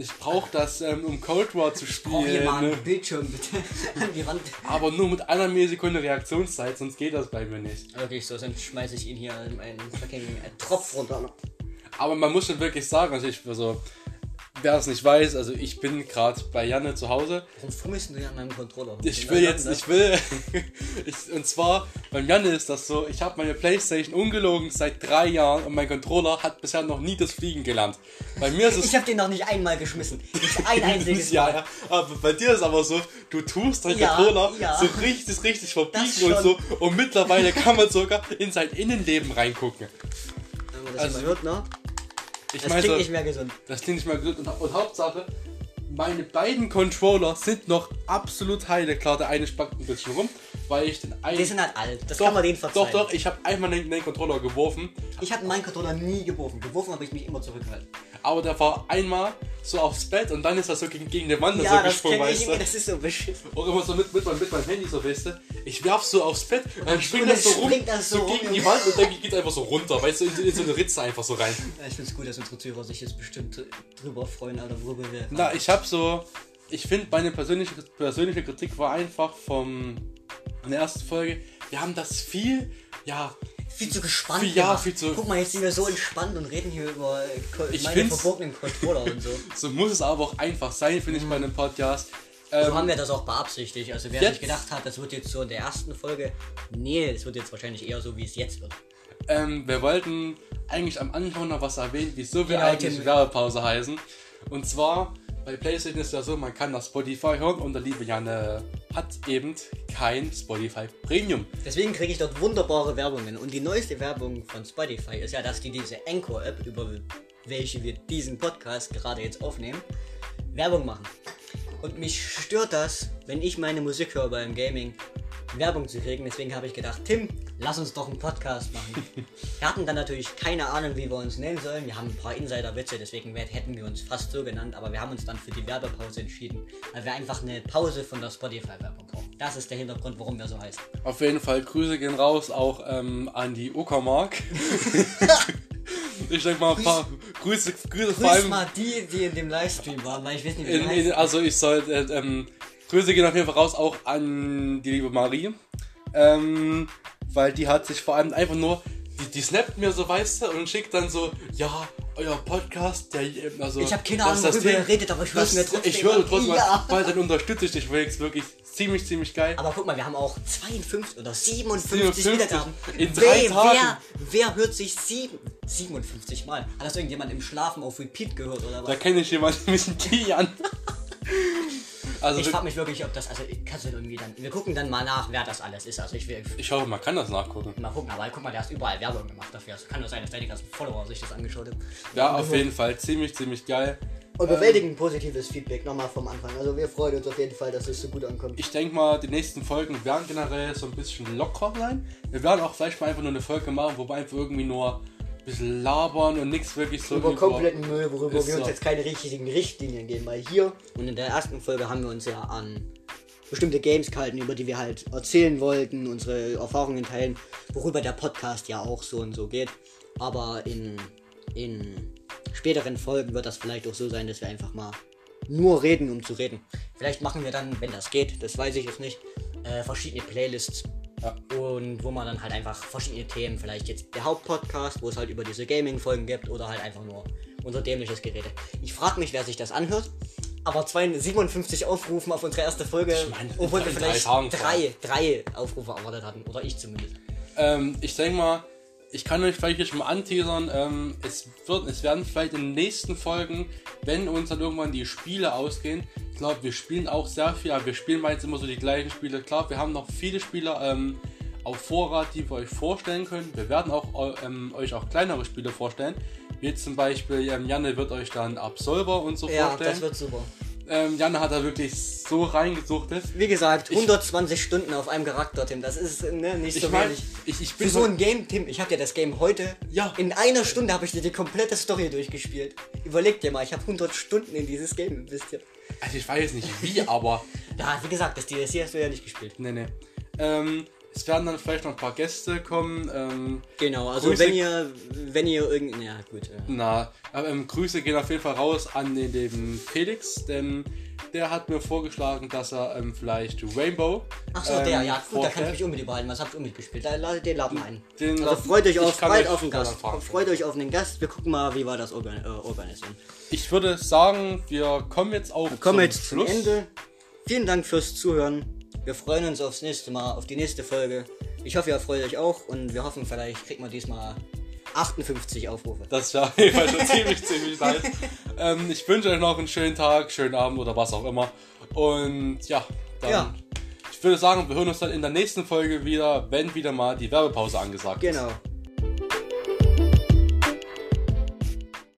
Speaker 1: Ich brauche das, ähm, um Cold War zu
Speaker 2: Brauch hier mal
Speaker 1: spielen.
Speaker 2: einen Bildschirm bitte <laughs> an die Wand.
Speaker 1: Aber nur mit einer Millisekunde Reaktionszeit, sonst geht das bei mir nicht.
Speaker 2: Wirklich so, sonst schmeiße ich ihn hier in einen fucking Tropf runter.
Speaker 1: Aber man muss schon wirklich sagen, also ich, also, wer es nicht weiß, also ich bin gerade bei Janne zu Hause.
Speaker 2: Warum fummelst du an meinem Controller?
Speaker 1: Ich will jetzt, ich will, <laughs> ich, und zwar, beim Janne ist das so, ich habe meine Playstation ungelogen seit drei Jahren und mein Controller hat bisher noch nie das Fliegen gelernt. Bei mir ist es
Speaker 2: Ich habe den noch nicht einmal geschmissen. <laughs> Nicht ein einziges
Speaker 1: ja,
Speaker 2: Mal.
Speaker 1: ja, aber bei dir ist aber so, du tust deinen
Speaker 2: Ja,
Speaker 1: Controller
Speaker 2: ja.
Speaker 1: so richtig, richtig verbiegen und so und mittlerweile kann man sogar in sein Innenleben reingucken.
Speaker 2: Wenn man das
Speaker 1: Also,
Speaker 2: hört, ne?
Speaker 1: Ich
Speaker 2: Das
Speaker 1: meine,
Speaker 2: klingt nicht mehr gesund.
Speaker 1: das klingt nicht mehr gut und, und Hauptsache, meine beiden Controller sind noch absolut heile. Klar, der eine spackt ein bisschen rum, weil ich den einen...
Speaker 2: Die sind halt alt. Das
Speaker 1: doch,
Speaker 2: kann man denen verzeihen.
Speaker 1: Doch, doch, ich habe einmal den, den Controller geworfen,
Speaker 2: Ich habe meinen Controller nie geworfen. Geworfen habe ich mich immer zurückgehalten.
Speaker 1: Aber der war einmal so aufs Bett und dann ist er so gegen, gegen die Wand so
Speaker 2: Ja, das
Speaker 1: gesprungen, weißt du?
Speaker 2: Das ist so beschissen.
Speaker 1: Auch immer so mit, mit, meinem- mit meinem Handy so, weißt du? Ich werf so aufs Bett und dann springt das so rum,
Speaker 2: das so
Speaker 1: so gegen die. Wand und dann geht einfach so runter, weißt du, in, in so eine Ritze einfach so rein.
Speaker 2: Ja, ich finde es gut, dass unsere Zuhörer sich jetzt bestimmt drüber freuen, Alter, worüber wir.
Speaker 1: Na, ich hab so, ich finde, meine persönliche, persönliche Kritik war einfach vom, in der ersten Folge, wir haben das viel, ja,
Speaker 2: viel zu gespannt.
Speaker 1: Viel- ja, viel zu-
Speaker 2: Guck mal, jetzt sind wir so entspannt und reden hier über äh,
Speaker 1: Ich
Speaker 2: meine verbotenen Controller und so. <laughs>
Speaker 1: so muss es aber auch einfach sein, finde ich, bei einem Podcast.
Speaker 2: So
Speaker 1: Ähm,
Speaker 2: haben wir das auch beabsichtigt. Also wer
Speaker 1: Jetzt-
Speaker 2: sich gedacht hat, das wird jetzt so in der ersten Folge. Nee, es wird jetzt wahrscheinlich eher so, wie es jetzt wird.
Speaker 1: Ähm, wir wollten eigentlich am Anfang noch was erwähnen, wieso wir
Speaker 2: Ja,
Speaker 1: eigentlich
Speaker 2: Tim.
Speaker 1: Werbepause heißen. Und zwar, bei PlayStation ist ja so, man kann das Spotify hören und der liebe Janne hat eben kein Spotify Premium.
Speaker 2: Deswegen kriege ich dort wunderbare Werbungen. Und die neueste Werbung von Spotify ist ja, dass die diese Anchor-App, über welche wir diesen Podcast gerade jetzt aufnehmen, Werbung machen. Und mich stört das, wenn ich meine Musik höre beim Gaming, Werbung zu kriegen. Deswegen habe ich gedacht, Tim, lass uns doch einen Podcast machen. <laughs> wir hatten dann natürlich keine Ahnung, wie wir uns nennen sollen. Wir haben ein paar Insider-Witze, deswegen hätten wir uns fast so genannt. Aber wir haben uns dann für die Werbepause entschieden, weil wir einfach eine Pause von der Spotify-Werbung brauchen. Das ist der Hintergrund, warum wir so heißen.
Speaker 1: Auf jeden Fall Grüße gehen raus auch ähm, an die Uckermark. <laughs> ich denke mal ein paar Grüße, Grüße vor
Speaker 2: Grüß
Speaker 1: allem.
Speaker 2: mal die, die in dem Livestream waren, weil ich weiß nicht, wie
Speaker 1: In, in, also ich soll, äh, ähm, Grüße gehen auf jeden Fall raus auch an die liebe Marie. Ähm, weil die hat sich vor allem einfach nur, die, die snappt mir so, weißt du, und schickt dann so, ja, euer Podcast, der, also...
Speaker 2: Ich hab keine Ahnung, worüber ihr redet, aber ich hör's
Speaker 1: Das-
Speaker 2: mir trotzdem
Speaker 1: Ich höre trotzdem,
Speaker 2: Ja.
Speaker 1: weil dann unterstütze ich dich wirklich, wirklich ziemlich, ziemlich geil.
Speaker 2: Aber guck mal, wir haben auch 52 oder 57,
Speaker 1: 57
Speaker 2: Wiedergaben.
Speaker 1: in drei
Speaker 2: wer,
Speaker 1: Tagen.
Speaker 2: Wer, wer hört sich sieben, 57 Mal? Hat das irgendjemand im Schlafen auf Repeat gehört oder
Speaker 1: Da
Speaker 2: was?
Speaker 1: kenne ich jemanden mit dem Kian. Also
Speaker 2: Ich
Speaker 1: wir-
Speaker 2: frag mich wirklich, ob das, also kannst du irgendwie dann, wir gucken dann mal nach, wer das alles ist. Also ich will
Speaker 1: ich hoffe, man kann das nachgucken.
Speaker 2: mal gucken, aber guck mal, der hat überall Werbung gemacht dafür. Es kann nur sein, dass ganzen Follower sich das angeschaut haben.
Speaker 1: Ja, auf jeden Fall ziemlich, ziemlich geil.
Speaker 2: Und bewältigen positives Feedback nochmal vom Anfang. Also wir freuen uns auf jeden Fall, dass es so gut ankommt.
Speaker 1: Ich denke mal, die nächsten Folgen werden generell so ein bisschen locker sein. Wir werden auch vielleicht mal einfach nur eine Folge machen, wo wir einfach irgendwie nur bisschen labern und nichts wirklich so
Speaker 2: über kompletten Müll, worüber wir uns
Speaker 1: so.
Speaker 2: jetzt keine richtigen Richtlinien geben, weil hier und in der ersten Folge haben wir uns ja an bestimmte Games gehalten, über die wir halt erzählen wollten, unsere Erfahrungen teilen, worüber der Podcast ja auch so und so geht. Aber in, in späteren Folgen wird das vielleicht auch so sein, dass wir einfach mal nur reden, um zu reden. Vielleicht machen wir dann, wenn das geht, das weiß ich jetzt nicht, äh, verschiedene Playlists.
Speaker 1: Ja.
Speaker 2: Und wo man dann halt einfach verschiedene Themen, vielleicht jetzt der Hauptpodcast, wo es halt über diese Gaming-Folgen gibt oder halt einfach nur unser dämliches Gerede. Ich frage mich, wer sich das anhört. Aber zwei, 57 Aufrufen auf unsere erste Folge,
Speaker 1: Ich meine,
Speaker 2: obwohl wir
Speaker 1: drei
Speaker 2: vielleicht
Speaker 1: Tagen
Speaker 2: drei, drei Aufrufe erwartet hatten. Oder ich zumindest.
Speaker 1: Ähm, ich denke mal, ich kann euch vielleicht jetzt schon mal anteasern, ähm, es, wird, es werden vielleicht in den nächsten Folgen, wenn uns dann irgendwann die Spiele ausgehen, ich glaube, wir spielen auch sehr viel, aber wir spielen meist immer so die gleichen Spiele. Klar, wir haben noch viele Spiele ähm, auf Vorrat, die wir euch vorstellen können. Wir werden auch ähm, euch auch kleinere Spiele vorstellen. Wie jetzt zum Beispiel, ähm, Janne wird euch dann Absolver und so
Speaker 2: Ja,
Speaker 1: vorstellen.
Speaker 2: das wird super.
Speaker 1: Ähm, Janne hat da wirklich so reingesuchtet.
Speaker 2: Wie gesagt, 120 Stunden auf einem Charakter, Tim. Das ist ne, nicht
Speaker 1: Ich
Speaker 2: so wenig.
Speaker 1: ich, ich
Speaker 2: Für
Speaker 1: bin
Speaker 2: so ein Game, Tim, ich habe ja das Game heute.
Speaker 1: Ja.
Speaker 2: In einer Stunde habe ich dir die komplette Story durchgespielt. Überleg dir mal, ich habe 100 Stunden in dieses Game investiert.
Speaker 1: Also ich weiß nicht wie, aber <laughs>
Speaker 2: Ja, wie gesagt, das DLC hast du ja nicht gespielt.
Speaker 1: nee, nee. Ähm, es werden dann vielleicht noch ein paar Gäste kommen. Ähm,
Speaker 2: Genau, also
Speaker 1: Grüße-
Speaker 2: wenn ihr, wenn ihr irgend, ja gut. Äh.
Speaker 1: na, aber ähm, Grüße gehen auf jeden Fall raus an den, den Felix, denn der hat mir vorgeschlagen, dass er ähm, vielleicht Rainbow.
Speaker 2: Ach so,
Speaker 1: ähm,
Speaker 2: der, ja, gut, da kann ich mich unbedingt behalten. Was habt ihr mitgespielt? Da, la- den laden wir ein.
Speaker 1: Den
Speaker 2: also freut euch auf, bald
Speaker 1: euch
Speaker 2: auf den Gast.
Speaker 1: fragen.
Speaker 2: Freut euch auf den Gast. Wir gucken mal, wie wir das organ äh, organisieren.
Speaker 1: Ich würde sagen, wir kommen jetzt auch
Speaker 2: Kommen wir
Speaker 1: zum
Speaker 2: jetzt zum. Ende. Vielen Dank fürs Zuhören. Wir freuen uns aufs nächste Mal, auf die nächste Folge. Ich hoffe, ihr freut euch auch und wir hoffen, vielleicht kriegt man diesmal 58 Aufrufe.
Speaker 1: Das wäre auf jeden Fall schon ziemlich, ziemlich nice. <laughs> Ähm, ich wünsche euch noch einen schönen Tag, schönen Abend oder was auch immer. Und ja, dann.
Speaker 2: Ja.
Speaker 1: Ich würde sagen, wir hören uns dann in der nächsten Folge wieder, wenn wieder mal die Werbepause angesagt ist.
Speaker 2: Genau.